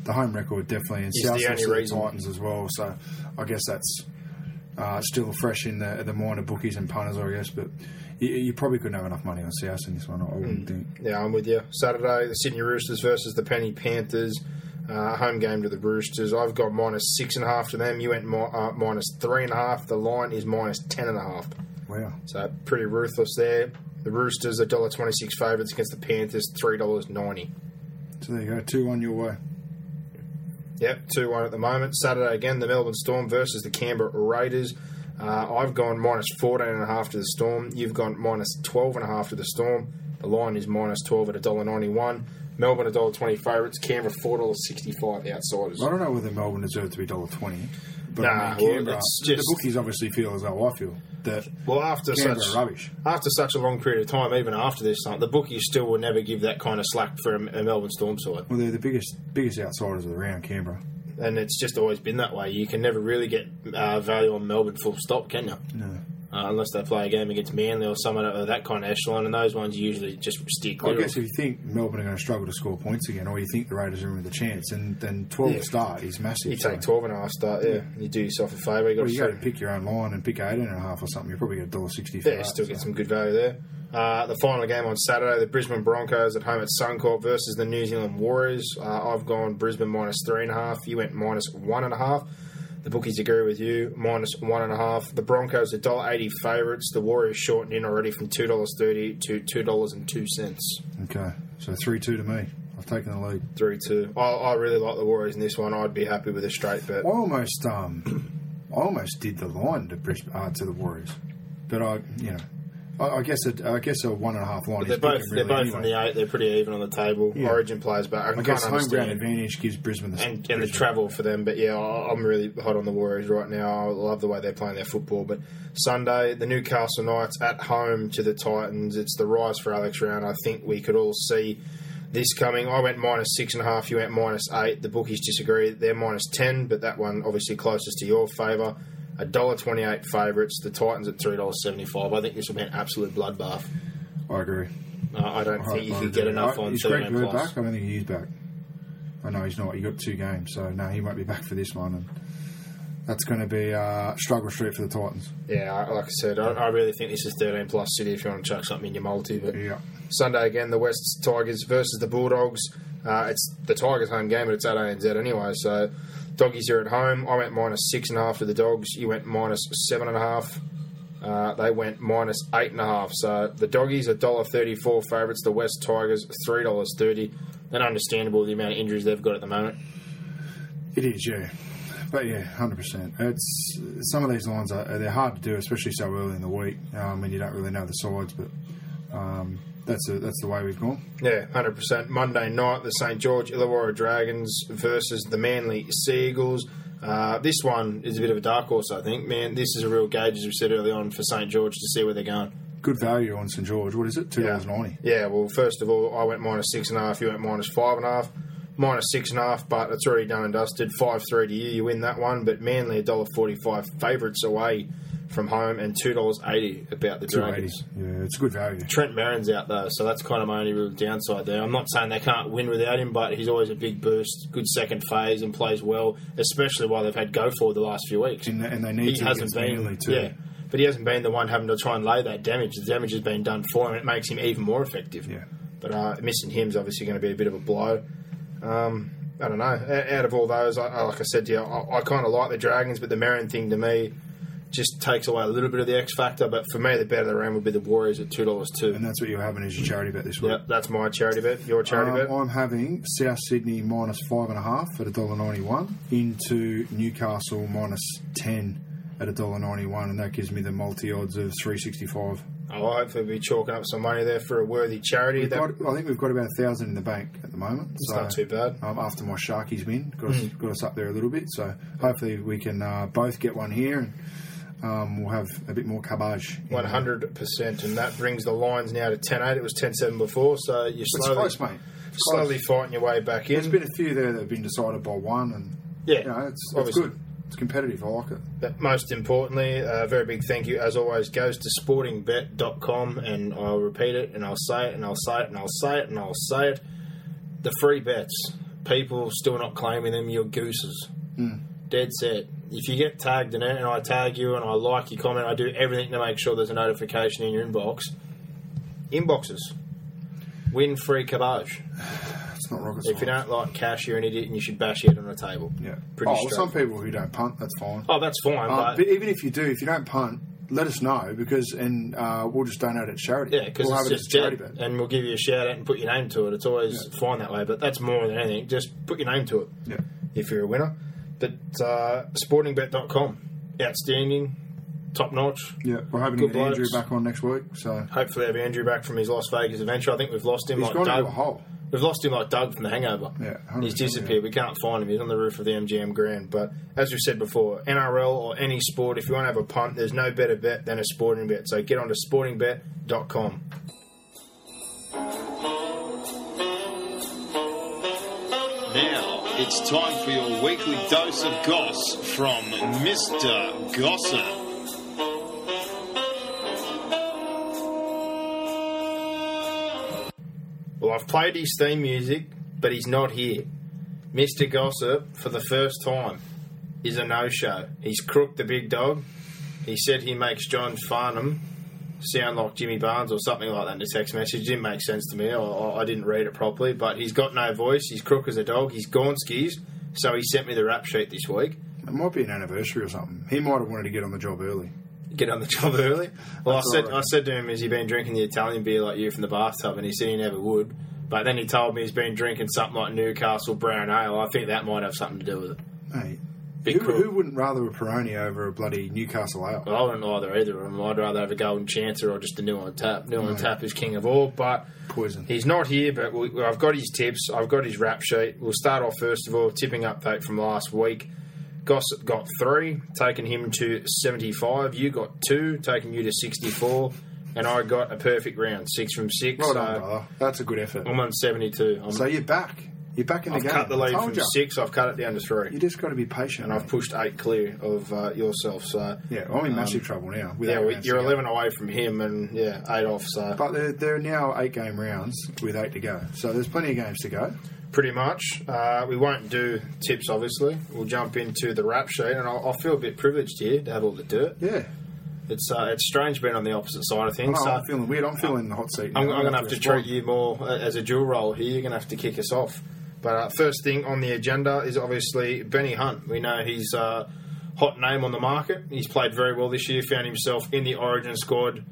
the home record definitely, and Is South's the only reason. Titans as well. So I guess that's uh, still fresh in the the mind of bookies and punters, I guess. But you, you probably couldn't have enough money on South in this one. I wouldn't think. Yeah, I'm with you. Saturday, the Sydney Roosters versus the Penny Panthers. Uh, home game to the Roosters. I've got minus six and a half to them. You went mi- uh, minus three and a half. The line is minus ten and a half. Wow. So pretty ruthless there. The Roosters are dollar twenty six favourites against the Panthers, three dollars ninety. So there you go, two on your way. Yep, two one at the moment. Saturday again, the Melbourne Storm versus the Canberra Raiders. Uh, I've gone minus fourteen and a half to the Storm. You've gone minus twelve and a half to the Storm. The line is minus twelve at a dollar ninety one. Melbourne a dollar twenty favourites. Canberra four dollars sixty five outsiders. I don't know whether Melbourne deserve to be dollar twenty. But Nah, I mean, Canberra, it's the bookies obviously feel as though I feel that Well, after Canberra such rubbish. after such a long period of time, even after this, time, the bookies still will never give that kind of slack for a, a Melbourne Storm side. Well, they're the biggest biggest outsiders of the round, Canberra. and it's just always been that way. You can never really get uh, value on Melbourne full stop, can you? No. Uh, unless they play a game against Manly or someone of that kind of echelon, and those ones usually just steer I guess if you think Melbourne are going to struggle to score points again, or you think the Raiders are in with a chance, and then 12 Yeah. start is massive. you take 12 and a half start, yeah, you do yourself a favour. You got Well, you to go to pick your own line and pick 18 and a half or something, you're probably get $1.60 for yeah, that. still get so. some good value there. Uh, the final game on Saturday, the Brisbane Broncos at home at Suncorp versus the New Zealand Warriors. Uh, I've gone Brisbane minus three and a half. You went minus one and a half. The bookies agree with you, minus one and a half. The Broncos are dollar eighty favourites. The Warriors shortened in already from two dollars thirty to two dollars and two cents. Okay, so 3 2 to me. I've taken the lead. Three two. I, I really like the Warriors in this one. I'd be happy with a straight bet. I almost, um, I almost did the line to Brisbane, uh, to the Warriors, but I, you know, I, I guess it, I guess a one and a half line. They're both picking they're both anyway. on the eight. They're pretty even on the table. Yeah. Origin plays, but I, I guess home ground advantage gives Brisbane the and, and the travel for them. But yeah, I'm really hot on the Warriors right now. I love the way they're playing their football. But Sunday, the Newcastle Knights at home to the Titans. It's the rise for Alex Round. I think we could all see this coming. I went minus six and a half. You went minus eight. The bookies disagree. They're minus ten, but that one obviously closest to your favour. A dollar twenty-eight favourites. The Titans at three dollars seventy-five. I think this will be an absolute bloodbath. I agree. Uh, I don't I- think you I could get enough I- on Is Greg Bird plus. back? I don't think he's back. I know he's not. He got two games, so no, he won't be back for this one. And that's going to be uh, struggle street for the Titans. Yeah, like I said, I, I really think this is 13 plus city if you want to chuck something in your multi. But Yeah. Sunday again, the West Tigers versus the Bulldogs. Uh, it's the Tigers' home game, but it's at ANZ anyway. So, doggies are at home. I went minus six and a half to the dogs. You went minus seven and a half. Uh, they went minus eight and a half. So the doggies are dollar thirty four favourites. The West Tigers three dollars thirty. Then understandable the amount of injuries they've got at the moment. It is, yeah. But yeah, hundred percent. It's some of these lines are they're hard to do, especially so early in the week um, when you don't really know the sides. But um, that's a, that's the way we've gone. Yeah, hundred percent. Monday night, the St George Illawarra Dragons versus the Manly Seagulls. Uh, this one is a bit of a dark horse, I think. Man, this is a real gauge, as we said early on, for St George to see where they're going. Good value on St George. What is it? Two dollars ninety. Yeah, well, first of all, I went minus six and a half. You went minus five and a half. Minus six and a half, but it's already done and dusted. Five three to you. You win that one. But Manly a dollar forty five favourites away from home and two dollars eighty about the Dragons. Yeah, it's a good value. Trent Barron's out though, so that's kind of my only real downside there. I'm not saying they can't win without him, but he's always a big boost, good second phase, and plays well, especially while they've had go for the last few weeks. And, and they need he to hasn't been, too. yeah, but he hasn't been the one having to try and lay that damage. The damage has been done for him. It makes him even more effective. Yeah. But uh, missing him's obviously going to be a bit of a blow. Um, I don't know. Out of all those, I, I- like I said to you, I, I kind of like the Dragons, but the Marin thing to me just takes away a little bit of the X factor. But for me, the bet of the round would be the Warriors at two dollars two. And that's what you're having as your charity bet this week. Yep, that's my charity bet. Your charity Um, bet. I'm having South Sydney minus five and a half at a dollar ninety one into Newcastle minus ten at a dollar ninety one, and that gives me the multi odds of three sixty five. I'll hopefully be chalking up some money there for a worthy charity. That, I think we've got about a thousand in the bank at the moment. it's not too bad. Um, after my Sharkies win, got us, got us up there a little bit. So hopefully we can uh, both get one here, and um, we'll have a bit more cabbage. One hundred percent, and that brings the lines now to 10-8. It was 10-7 before, so you're slowly, close, mate. Slowly fighting your way back in. There's been a few there that have been decided by one, and Yeah, you know, it's, it's good. It's competitive. I like it. But most importantly, a very big thank you, as always, goes to sportingbet.com. And I'll repeat it, and I'll say it, and I'll say it, and I'll say it, and I'll say it. The free bets, people still not claiming them, you're gooses. Dead set. If you get tagged in it, and I tag you, and I like your comment, I do everything to make sure there's a notification in your inbox. Inboxes. Win free cabbage. It's not rocket science. If you don't like cash, you're an idiot, and you should bash your head on a table. Yeah. Pretty oh, well, some people who don't punt, that's fine. Oh, that's fine, Uh, but but even if you do, if you don't punt, let us know because and uh, we'll just donate it to charity. Yeah, because we'll it's have it just a charity bet. and we'll give you a shout out and put your name to it. It's always Yeah. fine that way, but that's more than anything. Just put your name to it Yeah. if you're a winner. But uh, sportingbet.com, outstanding, top notch. Yeah, we're hoping to get Andrew back on next week. So Hopefully, have Andrew back from his Las Vegas adventure. I think we've lost him he's like Doug. a hole. We've lost him like Doug from The Hangover. Yeah, he's 100%, disappeared. We can't find him. He's on the roof of the MGM Grand. But as we said before, NRL or any sport, if you want to have a punt, there's no better bet than a sporting bet. So get on to sportingbet.com. it's time for your weekly dose of goss from Mr. Gossip. Well, I've played his theme music, but he's not here. Mr. Gossip, for the first time, is a no show. He's crooked the big dog. He said he makes John Farnham sound like Jimmy Barnes or something like that in the text message. Didn't make sense to me. I, I didn't read it properly, but he's got no voice. He's Crook as a dog. He's Gornskis. So he sent me the rap sheet this week. It might be an anniversary or something. He might have wanted to get on the job early. Get on the job early. Well, I said, all I said to him, "Has he been drinking the Italian beer like you from the bathtub?" And he said he never would. But then he told me he's been drinking something like Newcastle Brown Ale. I think that might have something to do with it. Hey, Big who, who wouldn't rather a Peroni over a bloody Newcastle ale? Well, I wouldn't either either of them. I'd rather have a Golden Chancer or just a new on tap. New on tap is king of all, but Poison. he's not here. But we, I've got his tips. I've got his rap sheet. We'll start off first of all tipping update from last week. Gossip got three, taking him to seventy-five. You got two, taking you to sixty-four, and I got a perfect round, six from six. Well so done, brother. That's a good effort. I'm on seventy-two. I'm, So you're back. You're back in the I've game. cut the I lead told from ya. six. I've cut it down to three, You just got to be patient. and I've mate. pushed eight clear of uh, yourself. So Yeah, I'm in massive trouble now. yeah, eight we, rounds you're go. eleven away from him, and yeah, eight off. So But there, there are now eight game rounds with eight to go. So there's plenty of games to go. pretty much. Uh, we won't do tips, obviously. We'll jump into the rap sheet, and I'll, I'll feel a bit privileged here to have all the dirt. Yeah. It's uh, it's strange being on the opposite side of things. know, so I'm feeling weird. I'm feeling the hot seat. now. I'm, I'm going to have to treat you more uh, as a dual role here. You're going to have to kick us off. But uh, first thing on the agenda is obviously Benny Hunt. We know he's a hot name on the market. He's played very well this year. Found himself in the Origin squad.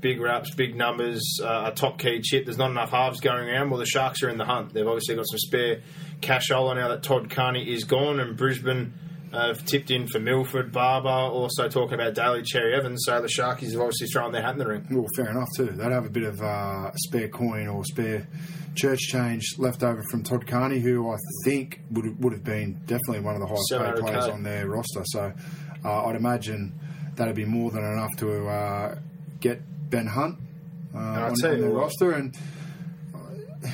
Big raps, big numbers, uh, a top key chip. There's not enough halves going around. Well, the Sharks are in the hunt. They've obviously got some spare cashola now that Todd Carney is gone, and Brisbane have tipped in for Milford, Barba, also talking about Daly Cherry Evans. So the Sharkies have obviously thrown their hat in the ring. Well, fair enough too. They'd have a bit of uh, spare coin or spare church change left over from Todd Carney, who I think would would have been definitely one of the highest paid players on their roster. So uh, I'd imagine that'd be more than enough to uh, get Ben Hunt uh, on, on their roster. And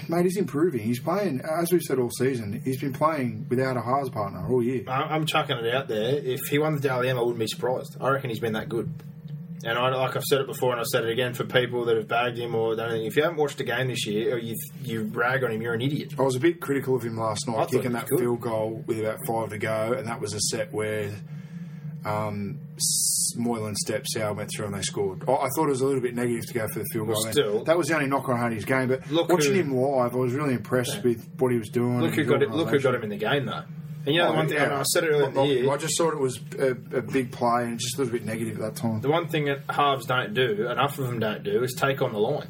mate, he's improving. He's playing, as we've said all season. He's been playing without a halves partner all year. I'm chucking it out there. If he won the Dally M, I wouldn't be surprised. I reckon he's been that good. And I, like I've said it before, and I've said it again for people that have bagged him or done anything. If you haven't watched a game this year, or you you rag on him, you're an idiot. I was a bit critical of him last night, kicking that good. field goal with about five to go, and that was a set where um, Moylan stepped, Sal went through, and they scored. I, I thought it was a little bit negative to go for the field goal. and still- that was the only knock on Hardy's game. But Look watching who- him live, I was really impressed with what he was doing. Look who got it, look who got him in the game though. And you know Oh, the one thing yeah. I said it earlier the year. I just thought it was a, a big play and just a little bit negative at that time. The one thing that halves don't do, enough of them don't do, is take on the line.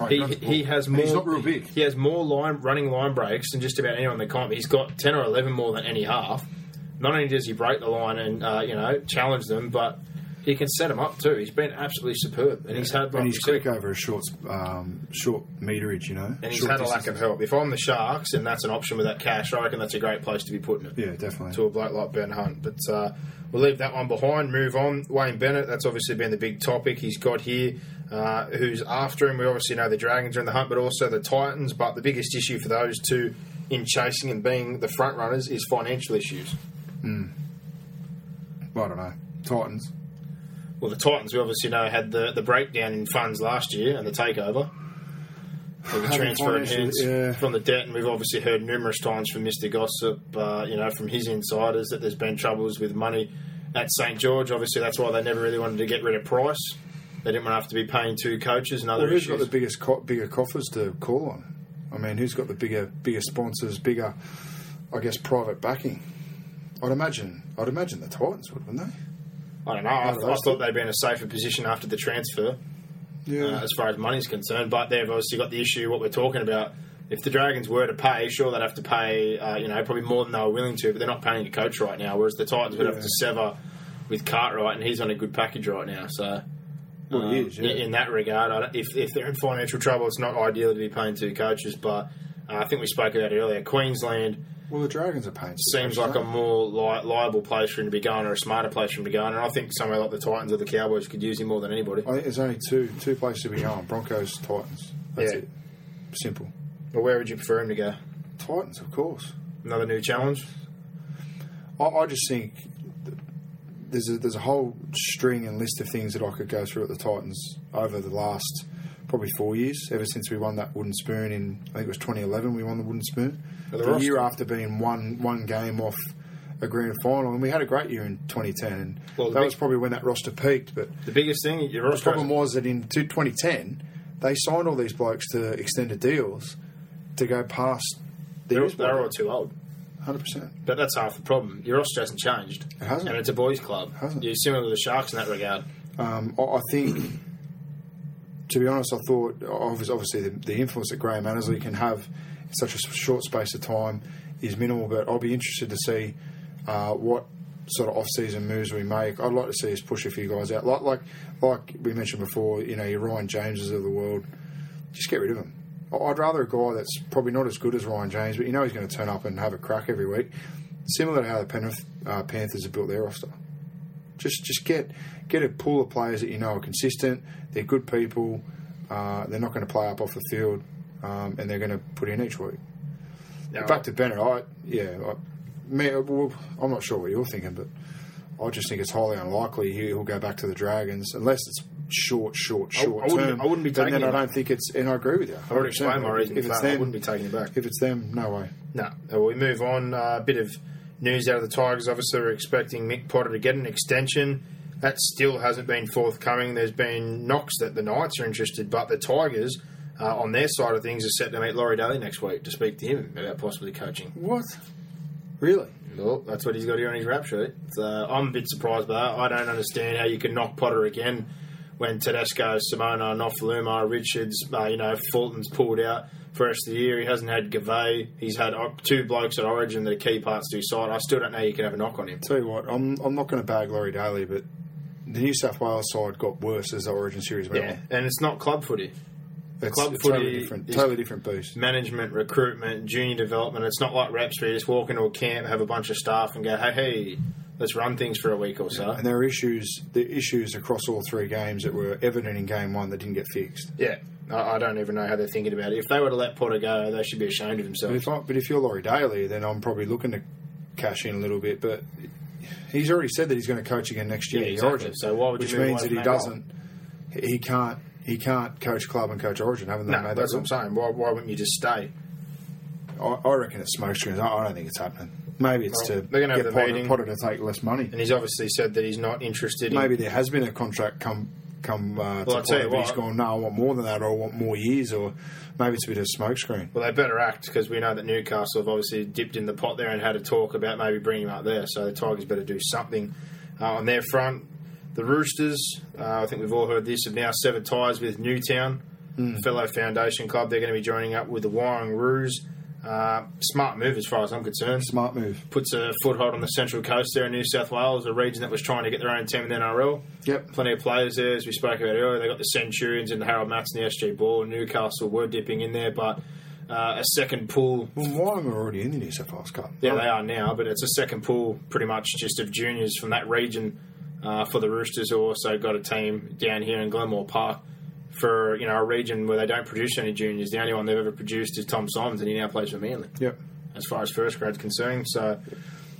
Oh, He, he runs the he ball. has more. he's not real big. He has more line running line breaks than just about anyone in the comp. He's got ten or eleven more than any half. Not only does he break the line and uh, you know challenge them, but he can set them up too. He's been absolutely superb, and he's had like and he's we said, quick over a short, um, short meterage, you know. and he's Short had a lack of help. If I'm the Sharks and that's an option with that cash, I reckon that's a great place to be putting it. Yeah, definitely. to a bloke like Ben Hunt. But uh, we'll leave that one behind, move on. Wayne Bennett, that's obviously been the big topic he's got here. Uh, who's after him? We obviously know the Dragons are in the hunt, but also the Titans. But the biggest issue for those two in chasing and being the front runners is financial issues. I don't know. Titans. Well, the Titans, we obviously know, had the, the breakdown in funds last year and the takeover. The transfer hands yeah. from the debt, and we've obviously heard numerous times from Mr. Gossip, uh, you know, from his insiders that there's been troubles with money at St George. Obviously, that's why they never really wanted to get rid of Price. They didn't want to have to be paying two coaches and other Well, who's issues. got the biggest co- bigger coffers to call on? I mean, who's got the bigger bigger sponsors, bigger, I guess, private backing? I'd imagine. I'd imagine the Titans would, wouldn't they? I don't know. I, I thought they'd be in a safer position after the transfer. uh, as far as money's concerned. But they've obviously got the issue what we're talking about. If the Dragons were to pay, sure they'd have to pay, uh, you know, probably more than they were willing to, but they're not paying a coach right now. Whereas the Titans would have Yeah. to sever with Cartwright, and he's on a good package right now. So, Well, um, is, yeah. in, in that regard, I if if they're in financial trouble, it's not ideal to be paying two coaches. But uh, I think we spoke about it earlier. Queensland Well, the Dragons are paying. seems like a more li- liable place for him to be going, or a smarter place for him to go. And I think somewhere like the Titans or the Cowboys could use him more than anybody. I think there's only two two places to be going: Broncos, Titans. That's Yeah. it. Simple. Well, where would you prefer him to go? Titans, of course. Another new challenge? I, I just think there's a, there's a whole string and list of things that I could go through at the Titans over the last probably four years, ever since we won that wooden spoon in I think it was 2011. We won the wooden spoon. The the year after being one one game off a grand final, and we had a great year in 2010. And Well, that big- was probably when that roster peaked. But The biggest thing, your the problem was that in 2010 they signed all these blokes to extended deals to go past the they're, they're all too old. 100. percent But that's half the problem. Your roster hasn't changed. It hasn't. And it's a boys' club. hasn't. You're similar to the Sharks in that regard. Um, I think, to be honest, I thought obviously, the, the influence that Graham Annesley can have in such a short space of time is minimal. But I'll be interested to see uh, what sort of off-season moves we make. I'd like to see us push a few guys out, like like like we mentioned before. You know, your Ryan Jameses of the world, just get rid of. I- I'd rather a guy that's probably not as good as Ryan James, but you know he's going to turn up and have a crack every week. Similar to how the Penrith uh, Panthers have built their roster. Just just get get a pool of players that you know are consistent. They're good people. Uh, they're not going to play up off the field, um, and they're going to put in each week. Now, Back to Bennett, I yeah, I, me, well, I'm not sure what you're thinking, but I just think it's highly unlikely he'll go back to the Dragons unless it's short, short, short I wouldn't- term. I wouldn't be taking then I don't think it's, and I agree with you. I've already explained my reason If it's that. I them, wouldn't be taking him back. If it's them, no way. No. Uh, we move on. A bit of news out of the Tigers. Obviously, we're expecting Mick Potter to get an extension. That still hasn't been forthcoming. There's been knocks that the Knights are interested, but the Tigers, uh, on their side of things, are set to meet Laurie Daley next week to speak to him about possibly coaching. What? Really? Well, that's what he's got here on his rap sheet. So I'm a bit surprised by that. I don't understand how you can knock Potter again when Tedesco, Simona, Nofoaluma, Richards, uh, you know, Fulton's pulled out for the rest of the year. He hasn't had Gavay. He's had uh, two blokes at Origin that are key parts to his side. I still don't know you can have a knock on him. Tell you what, I'm I'm not going to bag Laurie Daley, but the New South Wales side got worse as the Origin series went Yeah, on. and it's not club footy. It's, Club it's footy totally different, totally different beast. management, recruitment, junior development. It's not like reps where you just walk into a camp, have a bunch of staff, and go, hey, hey, let's run things for a week or so. And there are issues, the issues across all three games that were evident in game one that didn't get fixed. Yeah, I, I don't even know how they're thinking about it. If they were to let Potter go, they should be ashamed of But themselves. if, I, but if you're Laurie Daley, then I'm probably looking to cash in a little bit. But he's already said that he's going to coach again next year. Yeah, exactly. Origin, So why would you which means that he doesn't. He can't. He can't coach club and coach Origin. Haven't they No, made that that's what? I'm saying. Why, why wouldn't you just stay? I, I reckon it's smoke screens. I, I don't think it's happening. Maybe it's to they're gonna have get the Potter, meeting. Potter to take less money. And he's obviously said that he's not interested in. Maybe there has been a contract come come uh, Well, to I'll tell you but he's what. gone. No, I want more than that, or I want more years, or maybe it's a bit of smoke screen. Well, they better act because we know that Newcastle have obviously dipped in the pot there and had a talk about maybe bringing him up there. So the Tigers better do something uh, on their front. The Roosters, uh, I think we've all heard this, have now severed ties with Newtown, fellow foundation club. They're going to be joining up with the Wyong Roos. Uh, smart move as far as I'm concerned. Smart move. Puts a foothold on the central coast there in New South Wales, a region that was trying to get their own team in the NRL. Yep. Plenty of players there, as we spoke about earlier. They got the Centurions and the Harold Matthews and the SG Ball. Newcastle were dipping in there, but uh, a second pool. Well, Wyong are already in the New South Wales Cup. Yeah, they are now, but it's a second pool pretty much just of juniors from that region uh, for the Roosters, who also got a team down here in Glenmore Park for you know a region where they don't produce any juniors. The only one they've ever produced is Tom Simons, and he now plays for Manly Yep. as far as first grade's concerned. So,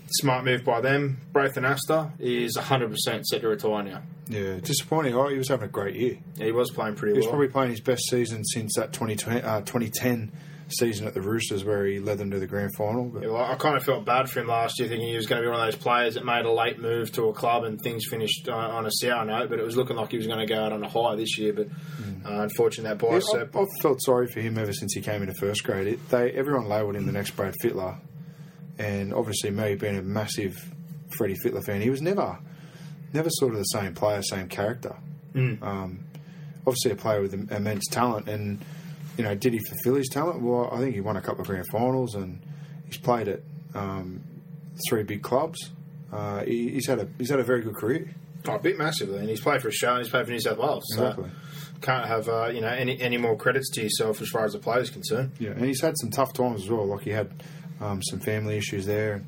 smart move by them. Braithen Astor is 100% set to retire now. Yeah, disappointing. Oh, he was having a great year. He was playing pretty He was well. probably playing his best season since that 2020, uh, 2010 season at the Roosters, where he led them to the grand final. Yeah, well, I kind of felt bad for him last year, thinking he was going to be one of those players that made a late move to a club and things finished uh, on a sour note. But it was looking like he was going to go out on a high this year. But uh, unfortunately, that Hmm. Yeah, bicep. I've, I've felt sorry for him ever since he came into first grade. It, they everyone labelled him the next Brad Fittler, and obviously me being a massive Freddie Fittler fan, he was never, never sort of the same player, same character. Hmm. Um, obviously, a player with immense talent, and you know, did he fulfil his talent? Well, I think he won a couple of grand finals, and he's played at um, three big clubs. Uh, he, he's had a he's had a very good career. Oh, a bit massively, and he's played for Australia, and he's played for New South Wales. So Exactly. can't have uh, you know any any more credits to yourself as far as the player's concerned. Yeah, and he's had some tough times as well. Like he had um, some family issues there.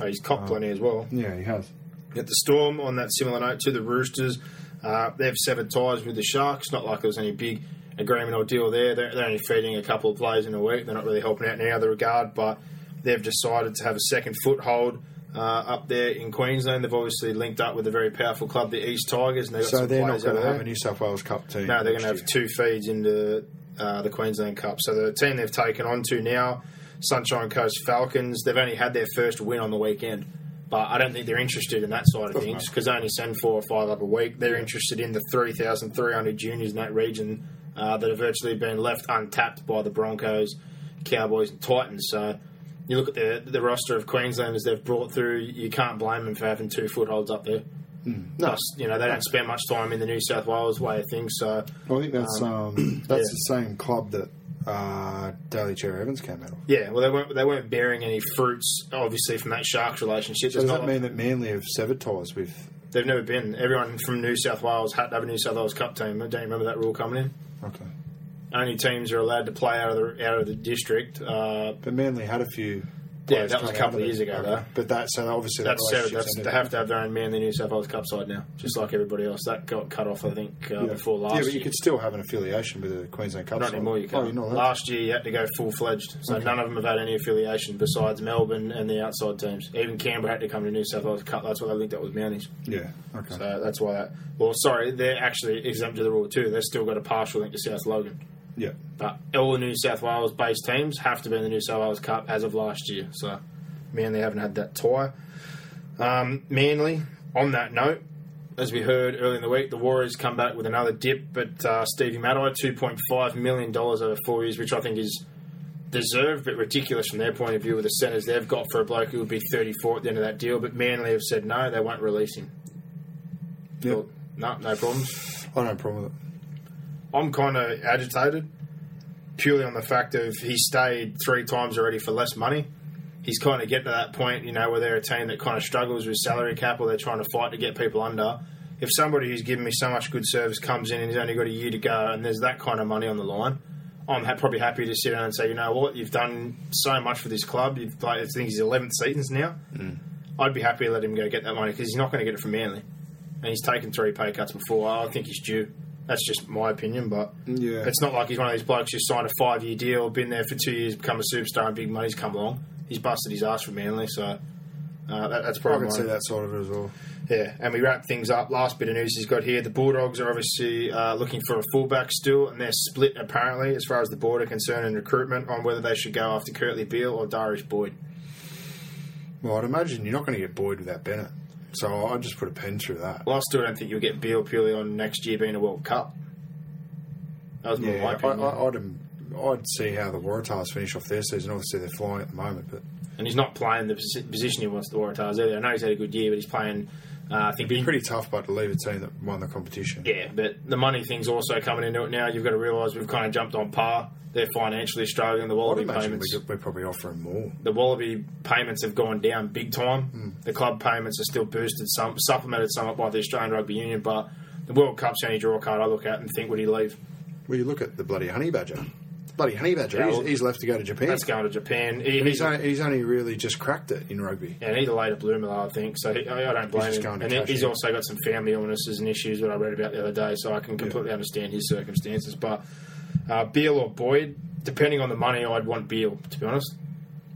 Uh, he's copped plenty as well. Yeah, he has. At the Storm, on that similar note to the Roosters, uh, they've severed ties with the Sharks. Not like there was any big agreement or deal there. They're, they're only feeding a couple of players in a week. They're not really helping out in any other regard, but they've decided to have a second foothold uh, up there in Queensland. They've obviously linked up with a very powerful club, the East Tigers, and they've got So they're not going to have a New South Wales Cup team. No, they're going to have two feeds into uh, the Queensland Cup. So the team they've taken on to now, Sunshine Coast Falcons, they've only had their first win on the weekend. But I don't think they're interested in that side of things because they only send four or five up a week. They're interested in the 3,300 juniors in that region uh, that have virtually been left untapped by the Broncos, Cowboys, and Titans. So you look at the, the roster of Queenslanders they've brought through, you can't blame them for having two footholds up there. Plus, you know, they don't spend much time in the New South Wales way of things. So Well, I think that's um, that's yeah. the same club that uh, Daly Cherry Evans came out of. Yeah, well, they weren't they weren't bearing any fruits, obviously, from that Sharks relationship. So does not that like- mean that Manly have severed ties with? They've never been? Everyone from New South Wales had to have a New South Wales Cup team. I Don't you remember that rule coming in? Okay, Only teams are allowed to play out of the out of the district. Uh, but Manly had a few. Yeah, that was a couple of years ago, though. But that so obviously that that's That's, they have to have their own Manly New South Wales Cup side now, just like everybody else. That got cut off, I think, uh, Yeah. before last year. Yeah, but you year. could still have an affiliation with the Queensland Cup. Not side. anymore. You Oh, can't. not? Last year, you had to go full fledged. So Okay. none of them have had any affiliation besides Melbourne and the outside teams. Even Canberra had to come to New South Wales Cup. That's why they linked up with Mounties. Yeah. Okay. So that's why that. Well, sorry, they're actually exempt to the rule too. They've still got a partial link to South Logan. Yeah. But all the New South Wales based teams have to be in the New South Wales Cup as of last year. So Manly haven't had that tie. Um, Manly, on that note, as we heard earlier in the week, the Warriors come back with another dip, but uh, Stevie Matai, $2.5 million over four years, which I think is deserved but ridiculous from their point of view with the centres they've got for a bloke who would be 34 at the end of that deal. But Manly have said no, they won't release him. Yeah. No, no problems. I don't have a problem with it. I'm kind of agitated purely on the fact of he stayed three times already for less money. He's kind of getting to that point, you know, where they're a team that kind of struggles with salary cap or they're trying to fight to get people under. If somebody who's given me so much good service comes in and he's only got a year to go and there's that kind of money on the line, I'm ha- probably happy to sit down and say, you know what, you've done so much for this club. You've played, I think he's 11th seasons now. Mm. I'd be happy to let him go get that money because he's not going to get it from Manly. And he's taken three pay cuts before. I think he's due. That's just my opinion, but Yeah. it's not like he's one of these blokes who signed a five year deal, been there for two years, become a superstar, and big money's come along. He's busted his ass for Manly, so uh, that, that's I probably can my- see that side of it as well. yeah, and we wrap things up. Last bit of news he's got here: the Bulldogs are obviously uh, looking for a fullback still, and they're split apparently as far as the board are concerned in recruitment on whether they should go after Kurtley Beale or Darius Boyd. Well, I'd imagine you're not going to get Boyd without Bennett. So I'd just put a pen through that. Well, I still don't think you'll get Beale purely on next year being a World Cup. That was yeah, my opinion. I, I'd, um, I'd see how the Waratahs finish off their season. Obviously, they're flying at the moment, but and he's not playing the position he wants the Waratahs either. I know he's had a good year, but he's playing. Uh, I think it'd be pretty tough. But to leave a team that won the competition. Yeah, but the money thing's also coming into it now. You've got to realise we've kind of jumped on par. They're financially struggling. The Wallaby payments. we we're probably offering more. the Wallaby payments have gone down big time. Hmm. The club payments are still boosted, some supplemented somewhat by the Australian Rugby Union, but the World Cup's the only draw card I look at and think would he leave? Well, you look at the bloody honey badger. Bloody honey badger. Yeah, he's, he's left to go to Japan. That's going to Japan. He, and he's only, he's only really just cracked it in rugby. yeah, and he's a later bloomer, though, I think. So he, I I don't blame him. And he- he's in. also got some family illnesses and issues that I read about the other day, so I can completely understand his circumstances. But uh, Beale or Boyd, depending on the money, I'd want Beale. To be honest,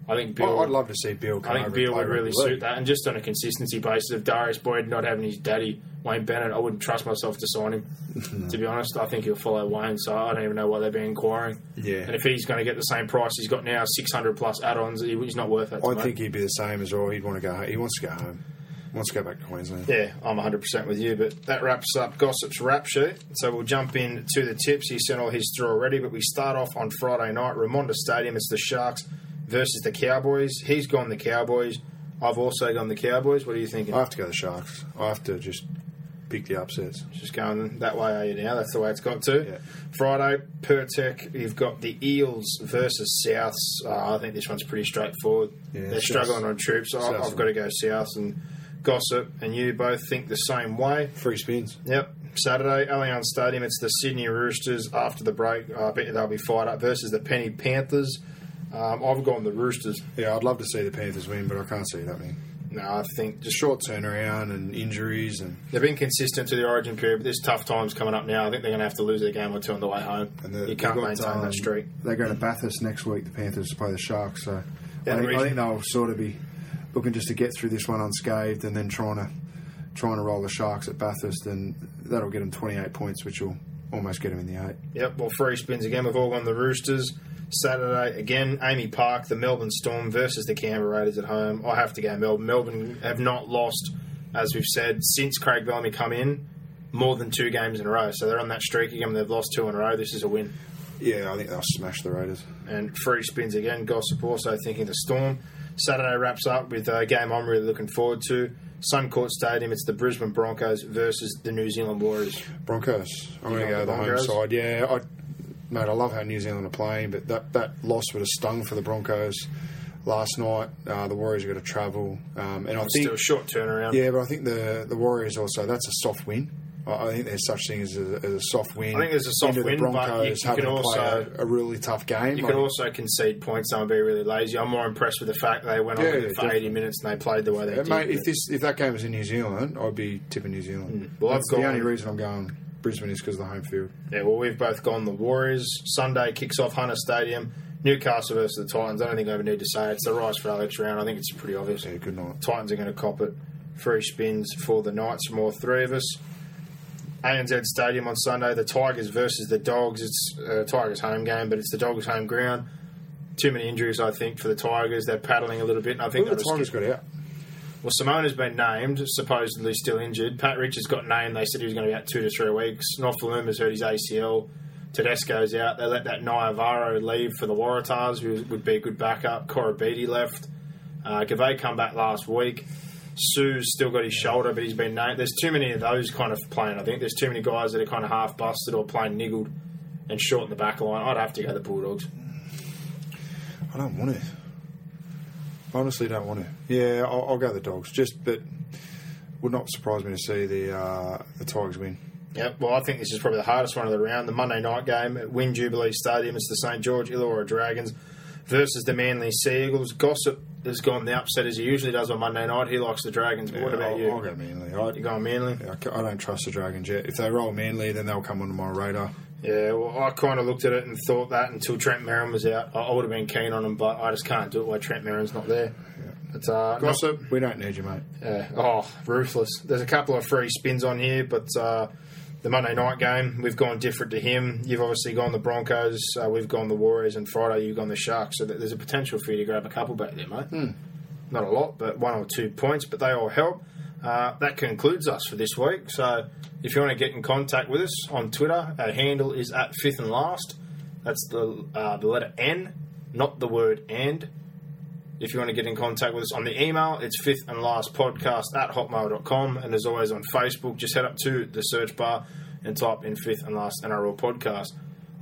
I think. I- I'd love to see Bill. I think over Beale and play would really suit that, and just on a consistency basis of Darius Boyd not having his daddy Wayne Bennett, I wouldn't trust myself to sign him. to be honest, I think he'll follow Wayne, so I don't even know why they've been inquiring. Yeah. and if he's going to get the same price he's got now, six hundred plus add-ons, he's not worth that. to I think he'd be the same as well. He'd want to go. He wants to go home. He wants to go back to Queensland. Yeah, I'm 100% with you, but that wraps up Gossip's rap sheet. So we'll jump in to the tips. He sent all his through already, but we start off on Friday night, Remondis Stadium. It's the Sharks versus the Cowboys. He's gone the Cowboys. I've also gone the Cowboys. What are you thinking? I have to go the Sharks. I have to just pick the upsets. Just going that way, are you now? That's the way it's got to. Yeah. Friday, Pirtek, you've got the Eels versus Souths. Uh, I think this one's pretty straightforward. Yeah, They're struggling on troops. I, I've got to go Souths and Gossip, and you both think the same way. Free spins. Yep. Saturday, Allianz Stadium. It's the Sydney Roosters after the break. I bet you they'll be fired up versus the Penny Panthers. Um, I've gone the Roosters. Yeah, I'd love to see the Panthers win, but I can't see it happening. No, I think just Short turnaround and injuries, and, they've been consistent to the Origin period, but there's tough times coming up now. I think they're going to have to lose their game or two on the way home. and the, you can't got, maintain um, that streak. They go to Bathurst next week. The Panthers to play the Sharks, so Yeah, I, think, I think they'll sort of be looking just to get through this one unscathed, and then trying to trying to roll the Sharks at Bathurst, and that'll get them 28 points, which will almost get them in the eight. Yep, well, free spins again. We've all gone the Roosters. Saturday, again, AAMI Park, the Melbourne Storm versus the Canberra Raiders at home. I have to go Melbourne. Melbourne have not lost, as we've said, since Craig Bellamy come in, more than two games in a row. So they're on that streak again. They've lost two in a row. This is a win. Yeah, I think they'll smash the Raiders. And free spins again. Gossip also thinking the Storm. Saturday wraps up with a game I'm really looking forward to. Suncorp Stadium, it's the Brisbane Broncos versus the New Zealand Warriors. Broncos. I'm going to go the the home side. Yeah, I, mate, I love how New Zealand are playing, but that, that loss would have stung for the Broncos last night. Uh, the Warriors have got to travel, um, and I think Still a short turnaround. yeah, but I think the the Warriors also that's a soft win. I think there's such thing as a, as a soft win. I think there's a soft win, but you- you can also- a, a really tough game. You could think- also concede points and be really lazy. I'm more impressed with the fact that they went on Yeah, yeah, it for 80 minutes and they played the way they Uh, did. mate, if this if that game was in New Zealand, I'd be tipping New Zealand. Well, I've That's the only reason I'm going Brisbane is because of the home field. yeah, well, we've both gone the Warriors. Sunday kicks off Hunter Stadium. Newcastle versus the Titans. I don't think I even need to say it. It's the Rise for Alex round. I think it's pretty obvious. Yeah, good night. Titans are going to cop it. Free spins for the Knights from all three of us. ANZ Stadium on Sunday. The Tigers versus the Dogs. It's a Tigers home game, but it's the Dogs home ground. Too many injuries, I think, for the Tigers. They're paddling a little bit, and I think Who the Tigers got out? Well, Simona has been named, supposedly still injured. Pat Richards got named. They said he was going to be out two to three weeks. Nofoaluma's hurt his ACL. Tedesco's out. They let that Naiyaravoro leave for the Waratahs, who would be a good backup. Koroibete left. Uh, Gavay come back last week. Sue's still got his shoulder, but he's been named. There's too many of those kind of playing. I think there's too many guys that are kind of half busted or playing niggled and short in the back line. I'd have to go the Bulldogs. I don't want to. Honestly, don't want to. Yeah, I'll, I'll go the dogs. Just, but would not surprise me to see the uh, the Tigers win. Yeah, well, I think this is probably the hardest one of the round. The Monday night game at Win Jubilee Stadium. It's the St George Illawarra Dragons versus the Manly Sea Eagles. Gossip has gone the upset as he usually does on Monday night. He likes the Dragons. But what about I'll, you? I'll go Manly. I, You going Manly? I I don't trust the Dragons yet. If they roll Manly, then they'll come onto my radar. Yeah, well, I kind of looked at it and thought that until Trent Merrin was out, I, I would have been keen on him, but I just can't do it while Trent Merrin's not there. But, uh, Gossip, we don't need you, mate. Yeah. Oh, ruthless. There's a couple of free spins on here, but uh, the Monday night game, we've gone different to him. You've obviously gone the Broncos, uh, we've gone the Warriors, and Friday you've gone the Sharks. So there's a potential for you to grab a couple back there, mate. Not a lot, but one or two points, but they all help. Uh, that concludes us for this week. So if you want to get in contact with us on Twitter, our handle is at fifth and last. That's the uh, the letter N, not the word and. If you want to get in contact with us on the email, it's fifth and last podcast at hotmail.com. And as always on Facebook, just head up to the search bar and type in fifth and last NRL podcast.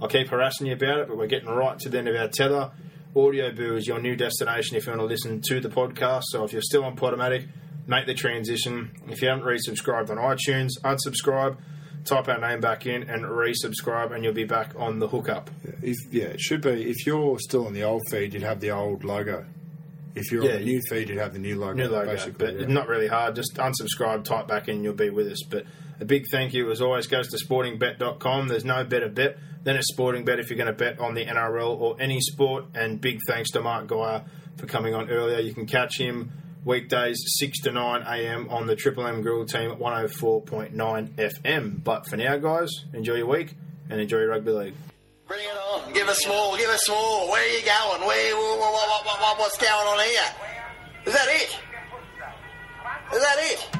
I'll keep harassing you about it, but we're getting right to the end of our tether. Audio Boo is your new destination if you want to listen to the podcast. So if you're still on Podomatic, make the transition. If you haven't resubscribed on iTunes, unsubscribe, type our name back in, and resubscribe, and you'll be back on the hookup. If, yeah, it should be. If you're still on the old feed, you'd have the old logo. If you're Yeah, on the new feed, you'd have the new logo. New logo, basically. but yeah. not really hard. Just unsubscribe, type back in, you'll be with us. But a big thank you, as always, goes to sportingbet.com. There's no better bet than a sporting bet if you're going to bet on the NRL or any sport. And big thanks to Mark Geyer for coming on earlier. You can catch him weekdays 6 to 9 a.m. on the Triple M Grill team at 104.9 FM. But for now, guys, enjoy your week and enjoy your rugby league. Bring it on. Give us more. Give us more. Where are you going? Where? What, what, what, what, what's going on here? Is that it? Is that it?